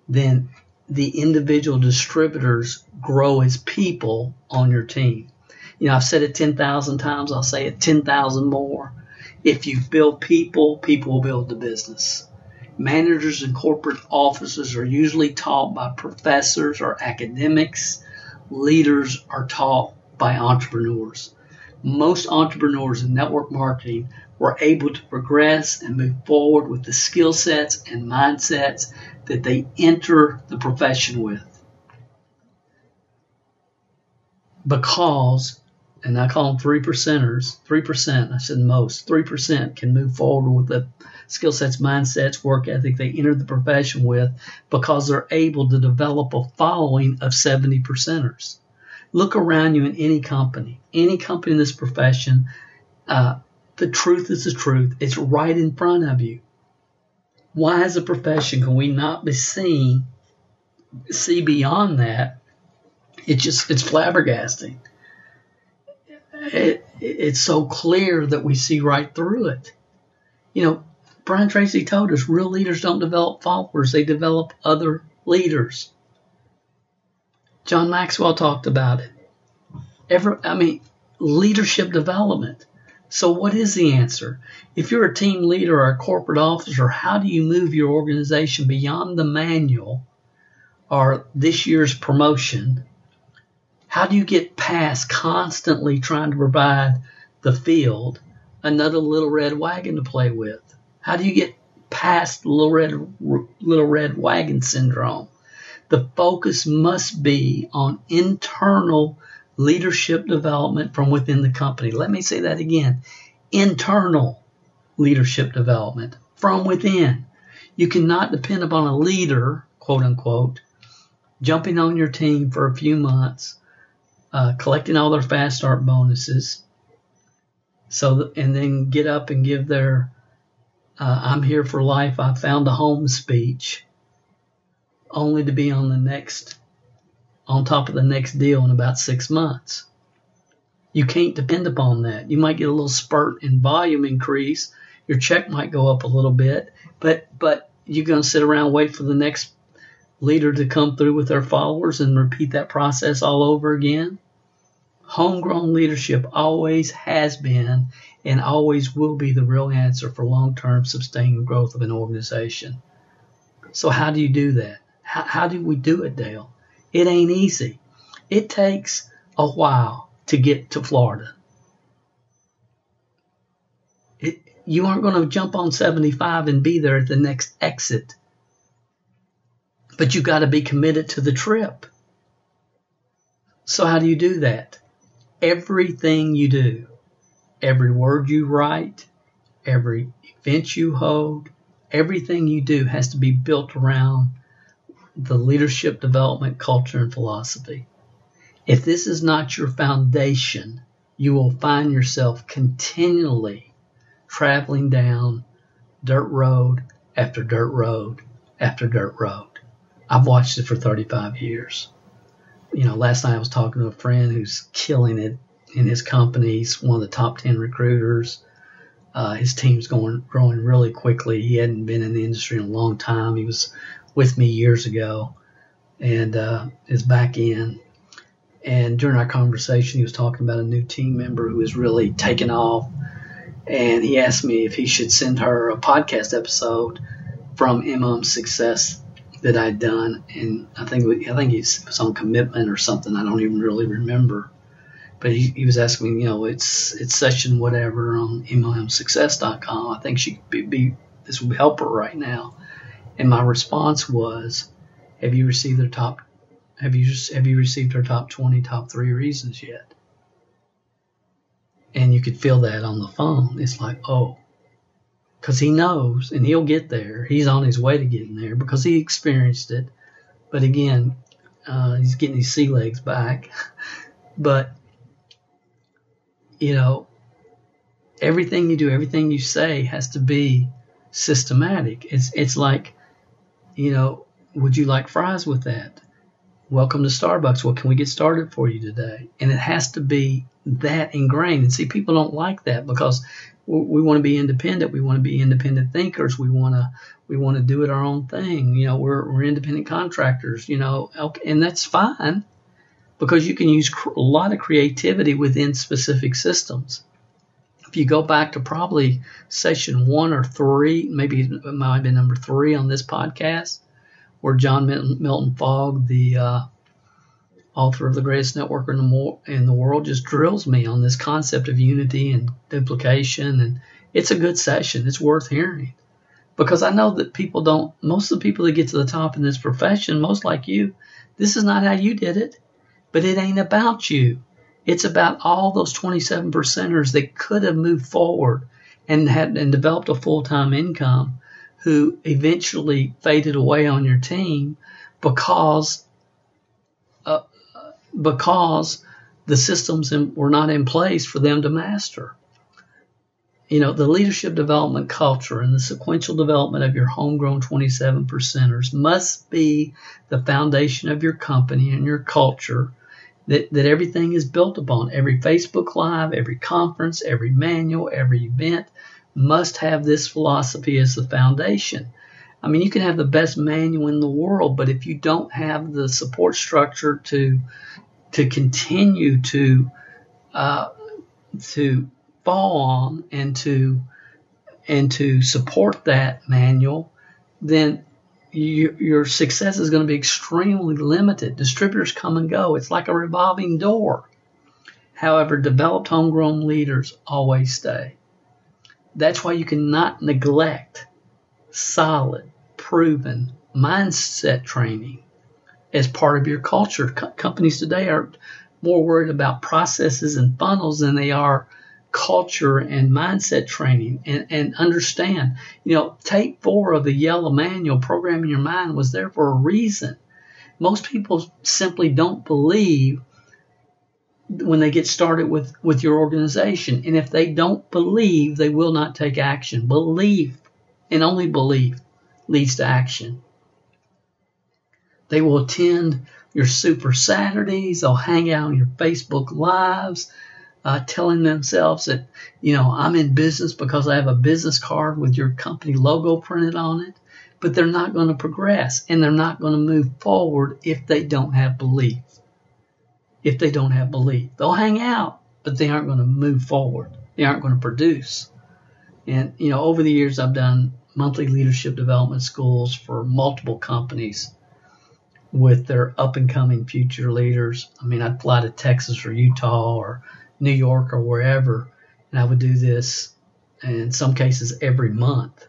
than the individual distributors grow as people on your team. You know, I've said it 10,000 times, I'll say it 10,000 more. If you build people, people will build the business. Managers and corporate officers are usually taught by professors or academics. Leaders are taught by entrepreneurs. Most entrepreneurs in network marketing were able to progress and move forward with the skill sets and mindsets that they enter the profession with. Because, and I call them three percenters, three percent, I said most, three percent can move forward with the skill sets, mindsets, work ethic they enter the profession with because they're able to develop a following of 70 percenters. Look around you in any company, any company in this profession, uh, the truth is the truth. It's right in front of you. Why, as a profession, can we not be seen, see beyond that? It just, it's flabbergasting. It, it's so clear that we see right through it. You know, Brian Tracy told us real leaders don't develop followers, they develop other leaders. John Maxwell talked about it. Ever, I mean, leadership development. So, what is the answer? If you're a team leader or a corporate officer, how do you move your organization beyond the manual or this year's promotion? How do you get past constantly trying to provide the field another little red wagon to play with? How do you get past little red little red wagon syndrome? The focus must be on internal leadership development from within the company. Let me say that again internal leadership development from within. You cannot depend upon a leader, quote unquote, jumping on your team for a few months, uh, collecting all their fast start bonuses, So, and then get up and give their uh, I'm here for life, I found a home speech, only to be on the next, on top of the next deal in about six months. You can't depend upon that. You might get a little spurt in volume increase. Your check might go up a little bit, but but you're going to sit around wait for the next leader to come through with their followers and repeat that process all over again. Homegrown leadership always has been and always will be the real answer for long-term sustained growth of an organization. So how do you do that? How, how do we do it, Dale? It ain't easy. It takes a while to get to Florida. It, you aren't going to jump on 75 and be there at the next exit. But you got to be committed to the trip. So how do you do that? Everything you do, every word you write, every event you hold, everything you do has to be built around the leadership development culture and philosophy. If this is not your foundation, you will find yourself continually traveling down dirt road after dirt road after dirt road. I've watched it for 35 years. You know, last night I was talking to a friend who's killing it in his company. He's one of the top 10 recruiters. Uh, his team's going growing really quickly. He hadn't been in the industry in a long time. He was with me years ago and uh, is back in. And during our conversation, he was talking about a new team member who is really taken off. And he asked me if he should send her a podcast episode from MM Success that I'd done. And I think I think it was on commitment or something. I don't even really remember but he, he was asking me, you know, it's it's session whatever on MLMsuccess.com. I think she could be, be this would help her right now. And my response was, have you received their top? Have you have you received her top 20, top three reasons yet? And you could feel that on the phone. It's like, oh, because he knows and he'll get there. He's on his way to getting there because he experienced it. But again, uh, he's getting his sea legs back. but you know, everything you do, everything you say has to be systematic. It's it's like, you know, would you like fries with that? Welcome to Starbucks. What can we get started for you today? And it has to be that ingrained. And see, people don't like that because we want to be independent. We want to be independent thinkers. We want to we want to do it our own thing. You know, we're we're independent contractors. You know, and that's fine because you can use a lot of creativity within specific systems. If you go back to probably session one or three, maybe it might been number three on this podcast, where John Milton Fogg, the uh, author of the greatest network in the, in the world, just drills me on this concept of unity and duplication. And it's a good session. It's worth hearing because I know that people don't, most of the people that get to the top in this profession, most like you, this is not how you did it. But it ain't about you. It's about all those 27 percenters that could have moved forward and had and developed a full-time income who eventually faded away on your team because uh, because the systems in, were not in place for them to master. You know, the leadership development culture and the sequential development of your homegrown 27 percenters must be the foundation of your company and your culture that, that everything is built upon. Every Facebook Live, every conference, every manual, every event must have this philosophy as the foundation. I mean, you can have the best manual in the world, but if you don't have the support structure to to continue to uh, to fall on and to and to support that manual, then you, your success is going to be extremely limited. Distributors come and go. It's like a revolving door. However, developed homegrown leaders always stay. That's why you cannot neglect solid, proven mindset training as part of your culture. Co- companies today are more worried about processes and funnels than they are culture and mindset training and, and understand, you know, tape four of the yellow manual, programming your mind, was there for a reason. Most people simply don't believe when they get started with, with your organization. And if they don't believe, they will not take action. Believe and only belief leads to action. They will attend your Super Saturdays. They'll hang out on your Facebook Lives, uh, telling themselves that, you know, I'm in business because I have a business card with your company logo printed on it. But they're not going to progress and they're not going to move forward if they don't have belief. If they don't have belief, they'll hang out, but they aren't going to move forward. They aren't going to produce. And, you know, over the years, I've done monthly leadership development schools for multiple companies with their up and coming future leaders. I mean, I'd fly to Texas or Utah or New York or wherever, and I would do this in some cases every month.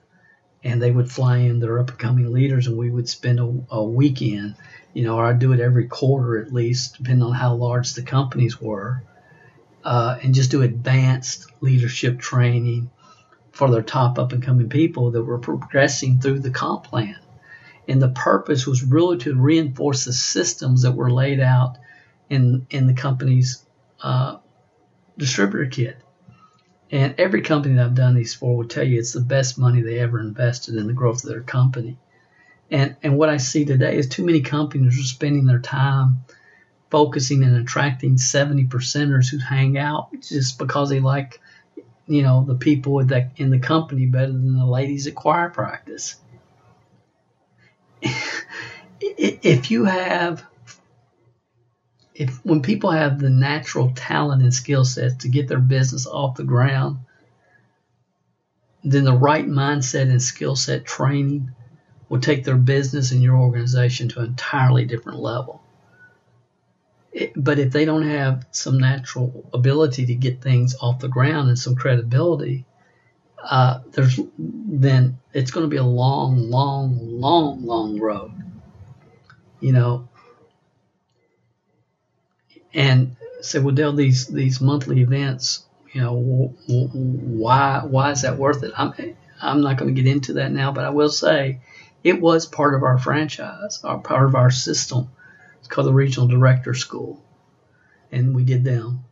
And they would fly in their up and coming leaders, and we would spend a, a weekend, you know, or I'd do it every quarter at least, depending on how large the companies were, uh, and just do advanced leadership training for their top up and coming people that were progressing through the comp plan. And the purpose was really to reinforce the systems that were laid out in, in the company's uh, distributor kit. And every company that I've done these for will tell you it's the best money they ever invested in the growth of their company. And, and what I see today is too many companies are spending their time focusing and attracting 70 percenters who hang out just because they like you know, the people that in the company better than the ladies at choir practice. if you have, if when people have the natural talent and skill sets to get their business off the ground, then the right mindset and skill set training will take their business and your organization to an entirely different level but if they don't have some natural ability to get things off the ground and some credibility, uh, there's then it's going to be a long, long, long, long road. You know, and say, well, Dale, these these monthly events, you know, why why is that worth it? I'm I'm not going to get into that now, but I will say it was part of our franchise, or part of our system It's called the Regional Director School, and we did them.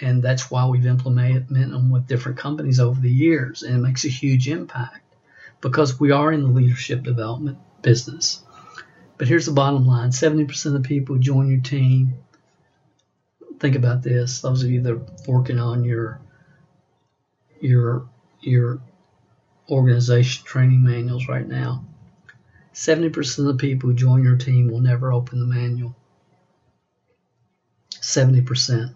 And that's why we've implemented them with different companies over the years, and it makes a huge impact because we are in the leadership development business. But here's the bottom line 70% of the people who join your team, think about this, those of you that are working on your your your organization training manuals right now. 70% of the people who join your team will never open the manual. 70%.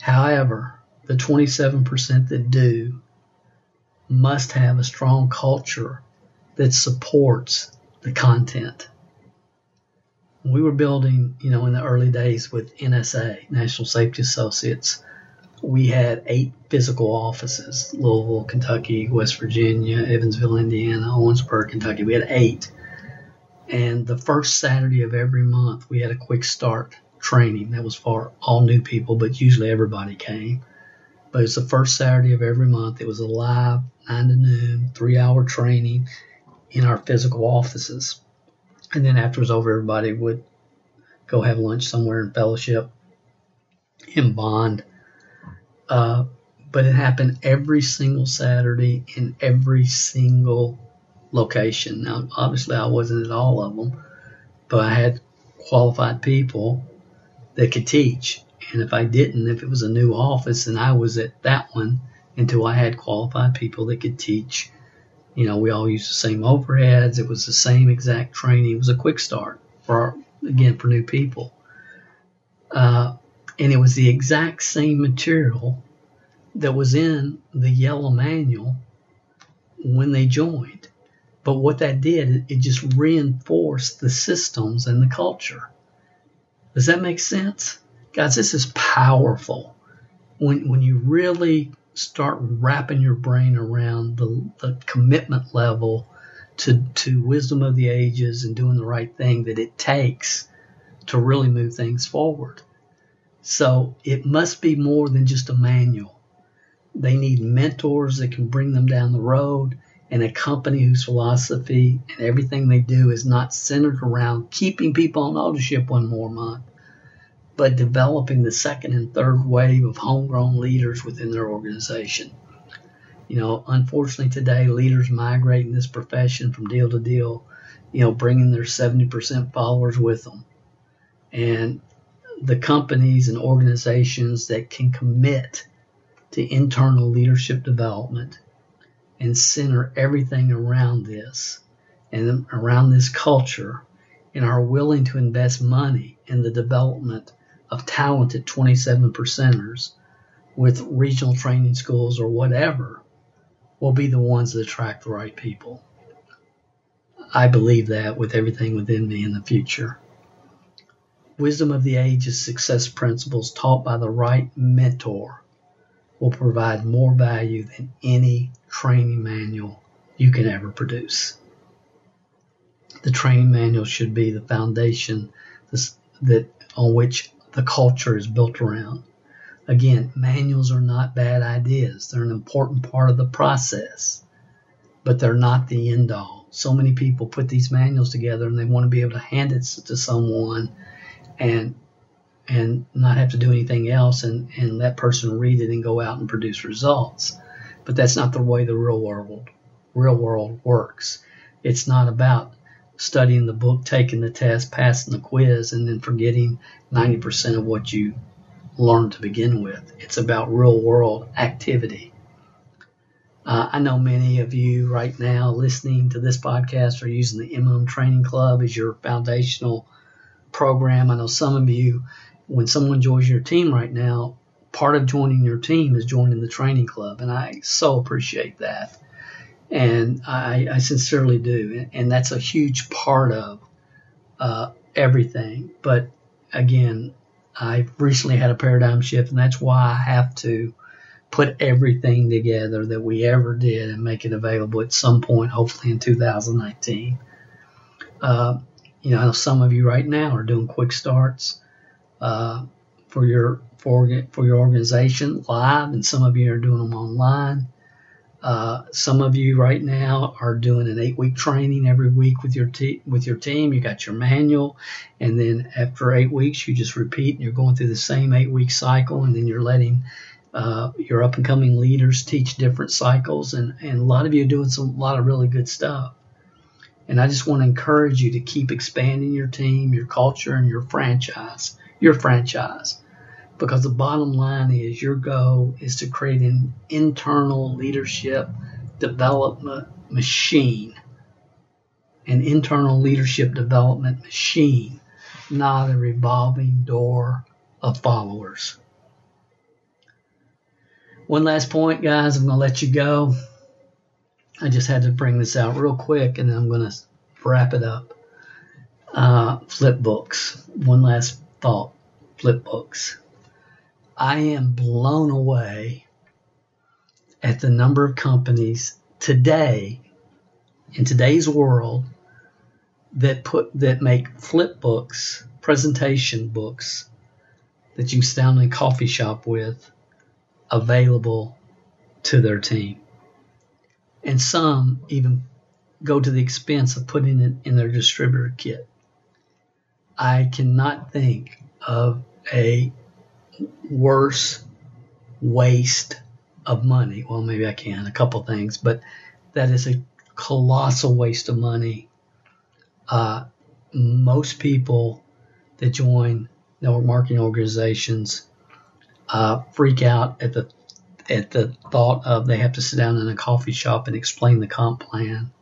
However, the 27% that do must have a strong culture that supports the content. We were building, you know, in the early days with NSA, National Safety Associates, we had eight physical offices Louisville, Kentucky, West Virginia, Evansville, Indiana, Owensboro, Kentucky. We had eight. And the first Saturday of every month, we had a quick start training that was for all new people, but usually everybody came. But it's the first Saturday of every month. It was a live, 9 to noon, three hour training in our physical offices. And then after it was over, everybody would go have lunch somewhere in fellowship in Bond uh, but it happened every single Saturday in every single location. Now, obviously, I wasn't at all of them, but I had qualified people that could teach. And if I didn't, if it was a new office, and I was at that one until I had qualified people that could teach. You know, we all used the same overheads. It was the same exact training. It was a quick start for, again, for new people. Uh, and it was the exact same material that was in the yellow manual when they joined. But what that did, it just reinforced the systems and the culture. Does that make sense? Guys, this is powerful. When, when you really start wrapping your brain around the, the commitment level to, to wisdom of the ages and doing the right thing that it takes to really move things forward. So it must be more than just a manual. They need mentors that can bring them down the road and a company whose philosophy and everything they do is not centered around keeping people on auto ship one more month, but developing the second and third wave of homegrown leaders within their organization. You know, unfortunately today, leaders migrate in this profession from deal to deal, you know, bringing their 70% followers with them. And the companies and organizations that can commit to internal leadership development and center everything around this and around this culture and are willing to invest money in the development of talented 27 percenters with regional training schools or whatever will be the ones that attract the right people. I believe that with everything within me in the future. Wisdom of the Ages success principles taught by the right mentor will provide more value than any training manual you can ever produce. The training manual should be the foundation that on which the culture is built around. Again, manuals are not bad ideas. They're an important part of the process, but they're not the end all. So many people put these manuals together and they want to be able to hand it to someone and and not have to do anything else and, and let person read it and go out and produce results. But that's not the way the real world real world works. It's not about studying the book, taking the test, passing the quiz, and then forgetting 90% of what you learned to begin with. It's about real world activity. Uh, I know many of you right now listening to this podcast are using the MM Training Club as your foundational program. I know some of you, when someone joins your team right now, part of joining your team is joining the training club, and I so appreciate that. And I, I sincerely do. And that's a huge part of uh, everything. But again, I've recently had a paradigm shift, and that's why I have to put everything together that we ever did and make it available at some point, hopefully in 2019. Uh, you know, some of you right now are doing quick starts uh, for your for, for your organization live, and some of you are doing them online. Uh, some of you right now are doing an eight-week training every week with your te- with your team. You got your manual, and then after eight weeks, you just repeat. And you're going through the same eight-week cycle, and then you're letting uh, your up-and-coming leaders teach different cycles. And, and a lot of you are doing some a lot of really good stuff. And I just want to encourage you to keep expanding your team, your culture, and your franchise. Your franchise because the bottom line is your goal is to create an internal leadership development machine. An internal leadership development machine, not a revolving door of followers. One last point, guys, I'm going to let you go. I just had to bring this out real quick and then I'm going to wrap it up. Uh, flip books. One last thought. Flip books. I am blown away at the number of companies today in today's world that put that make flip books, presentation books that you sit in a coffee shop with available to their team. And some even go to the expense of putting it in their distributor kit. I cannot think of a worse waste of money. Well, maybe I can, a couple things, but that is a colossal waste of money. Uh, most people that join network marketing organizations uh, freak out at the at the thought of they have to sit down in a coffee shop and explain the comp plan.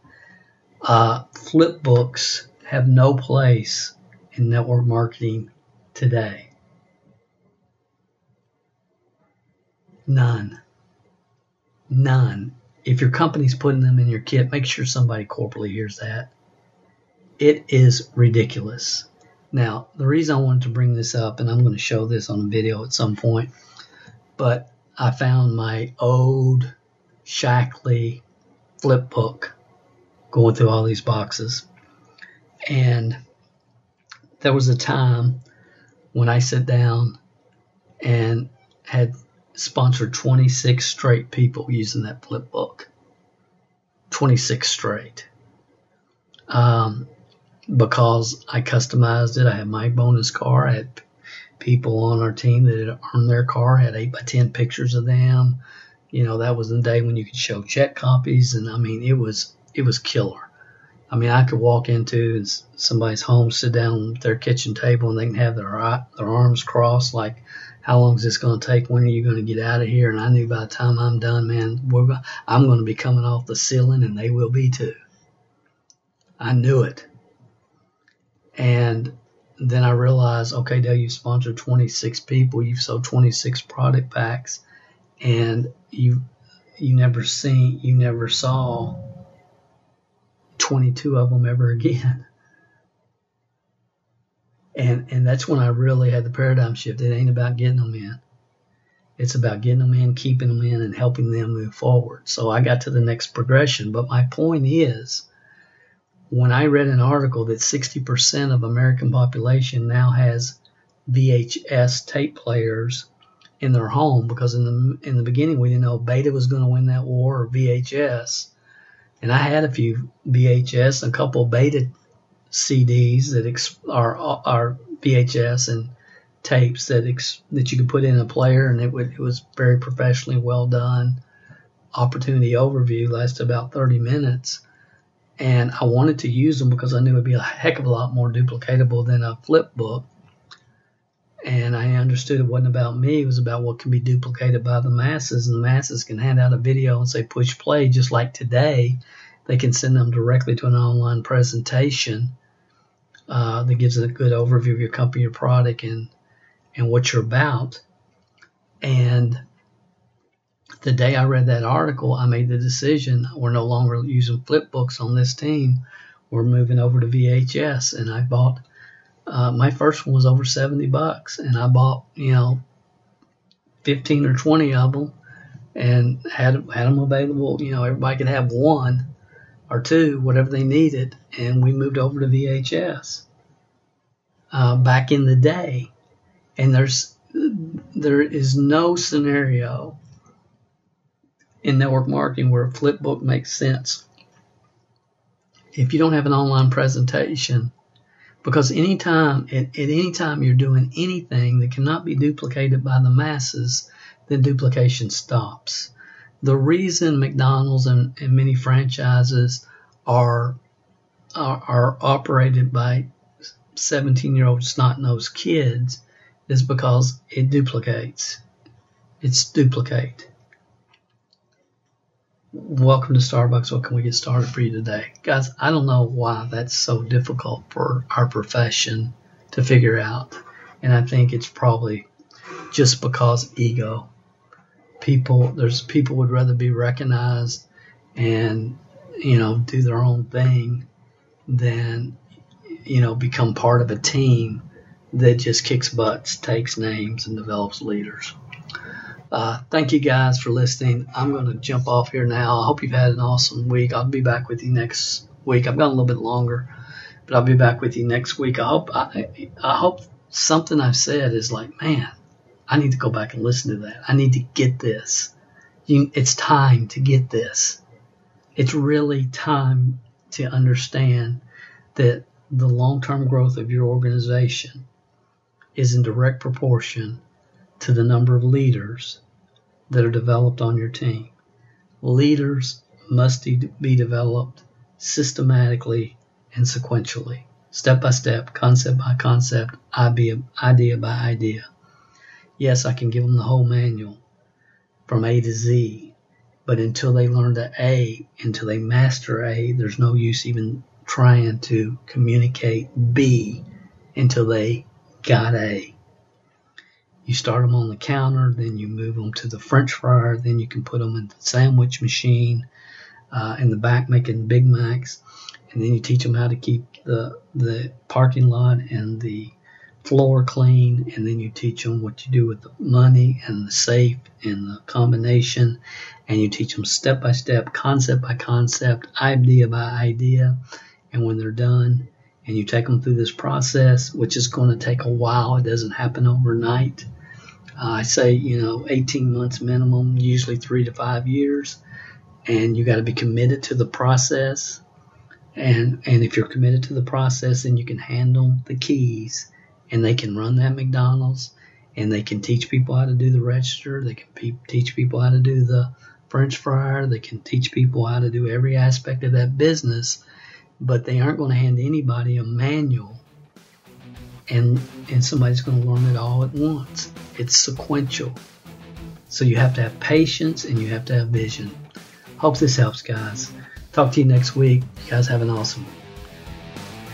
Uh, flip books have no place in network marketing today. None. None. If your company's putting them in your kit, make sure somebody corporately hears that. It is ridiculous. Now, the reason I wanted to bring this up, and I'm going to show this on a video at some point, but I found my old Shaklee flip book going through all these boxes. And there was a time when I sat down and had sponsored 26 straight people using that flip book. 26 straight. Um, because I customized it. I had my bonus car. I had people on our team that had earned their car had eight by ten pictures of them. You know, that was the day when you could show check copies, and I mean, it was it was killer. I mean, I could walk into somebody's home, sit down at their kitchen table, and they can have their their arms crossed, like, "How long is this going to take? When are you going to get out of here?" And I knew by the time I'm done, man, I'm going to be coming off the ceiling, and they will be too. I knew it. And then I realized, okay, Dale, you sponsored 26 people, you've sold 26 product packs, and you you never seen, you never saw 22 of them ever again. And and that's when I really had the paradigm shift. It ain't about getting them in. It's about getting them in, keeping them in, and helping them move forward. So I got to the next progression. But my point is, when I read an article that 60% of American population now has VHS tape players in their home because in the in the beginning we didn't know Beta was going to win that war or VHS, and I had a few VHS, a couple Beta CDs that ex- are are VHS and tapes that ex- that you could put in a player, and it, would, it was very professionally well done. Opportunity overview lasted about 30 minutes, and I wanted to use them because I knew it'd be a heck of a lot more duplicatable than a flip book. And I understood it wasn't about me; it was about what can be duplicated by the masses, and the masses can hand out a video and say push play, just like today. They can send them directly to an online presentation uh, that gives a good overview of your company, your product, and and what you're about. And the day I read that article, I made the decision we're no longer using flip books on this team. We're moving over to VHS, and I bought. Uh, my first one was over 70 bucks, and I bought you know 15 or 20 of them, and had had them available. You know, everybody could have one or two, whatever they needed, and we moved over to VHS. Uh, back in the day, and there's there is no scenario in network marketing where a flip book makes sense. If you don't have an online presentation, because anytime at, at any time you're doing anything that cannot be duplicated by the masses, then duplication stops. The reason McDonald's and, and many franchises are, are are operated by 17 year old snot nosed kids is because it duplicates. It's duplicate. Welcome to Starbucks. What can we get started for you today? Guys, I don't know why that's so difficult for our profession to figure out. And I think it's probably just because ego. People, there's people would rather be recognized and, you know, do their own thing than, you know, become part of a team that just kicks butts, takes names, and develops leaders. Uh, thank you guys for listening. I'm going to jump off here now. I hope you've had an awesome week. I'll be back with you next week. I've gone a little bit longer, but I'll be back with you next week. I hope I, I hope something I've said is like, man, I need to go back and listen to that. I need to get this. You, it's time to get this. It's really time to understand that the long-term growth of your organization is in direct proportion to the number of leaders that are developed on your team. Leaders must be developed systematically and sequentially, step by step, concept by concept, idea, idea by idea. Yes, I can give them the whole manual from A to Z, but until they learn the A, until they master A, there's no use even trying to communicate B until they got A. You start them on the counter, then you move them to the French fryer, then you can put them in the sandwich machine uh, in the back making Big Macs, and then you teach them how to keep the the parking lot and the floor clean, and then you teach them what you do with the money and the safe and the combination, and you teach them step by step, concept by concept, idea by idea, and when they're done, and you take them through this process, which is going to take a while. It doesn't happen overnight. Uh, I say, you know, 18 months minimum, usually three to five years. And you got to be committed to the process. And, and if you're committed to the process, then you can handle the keys and they can run that McDonald's and they can teach people how to do the register. They can pe- teach people how to do the French fryer. They can teach people how to do every aspect of that business, but they aren't going to hand anybody a manual and and somebody's going to learn it all at once. It's sequential. So you have to have patience and you have to have vision. Hope this helps, guys. Talk to you next week. You guys have an awesome one.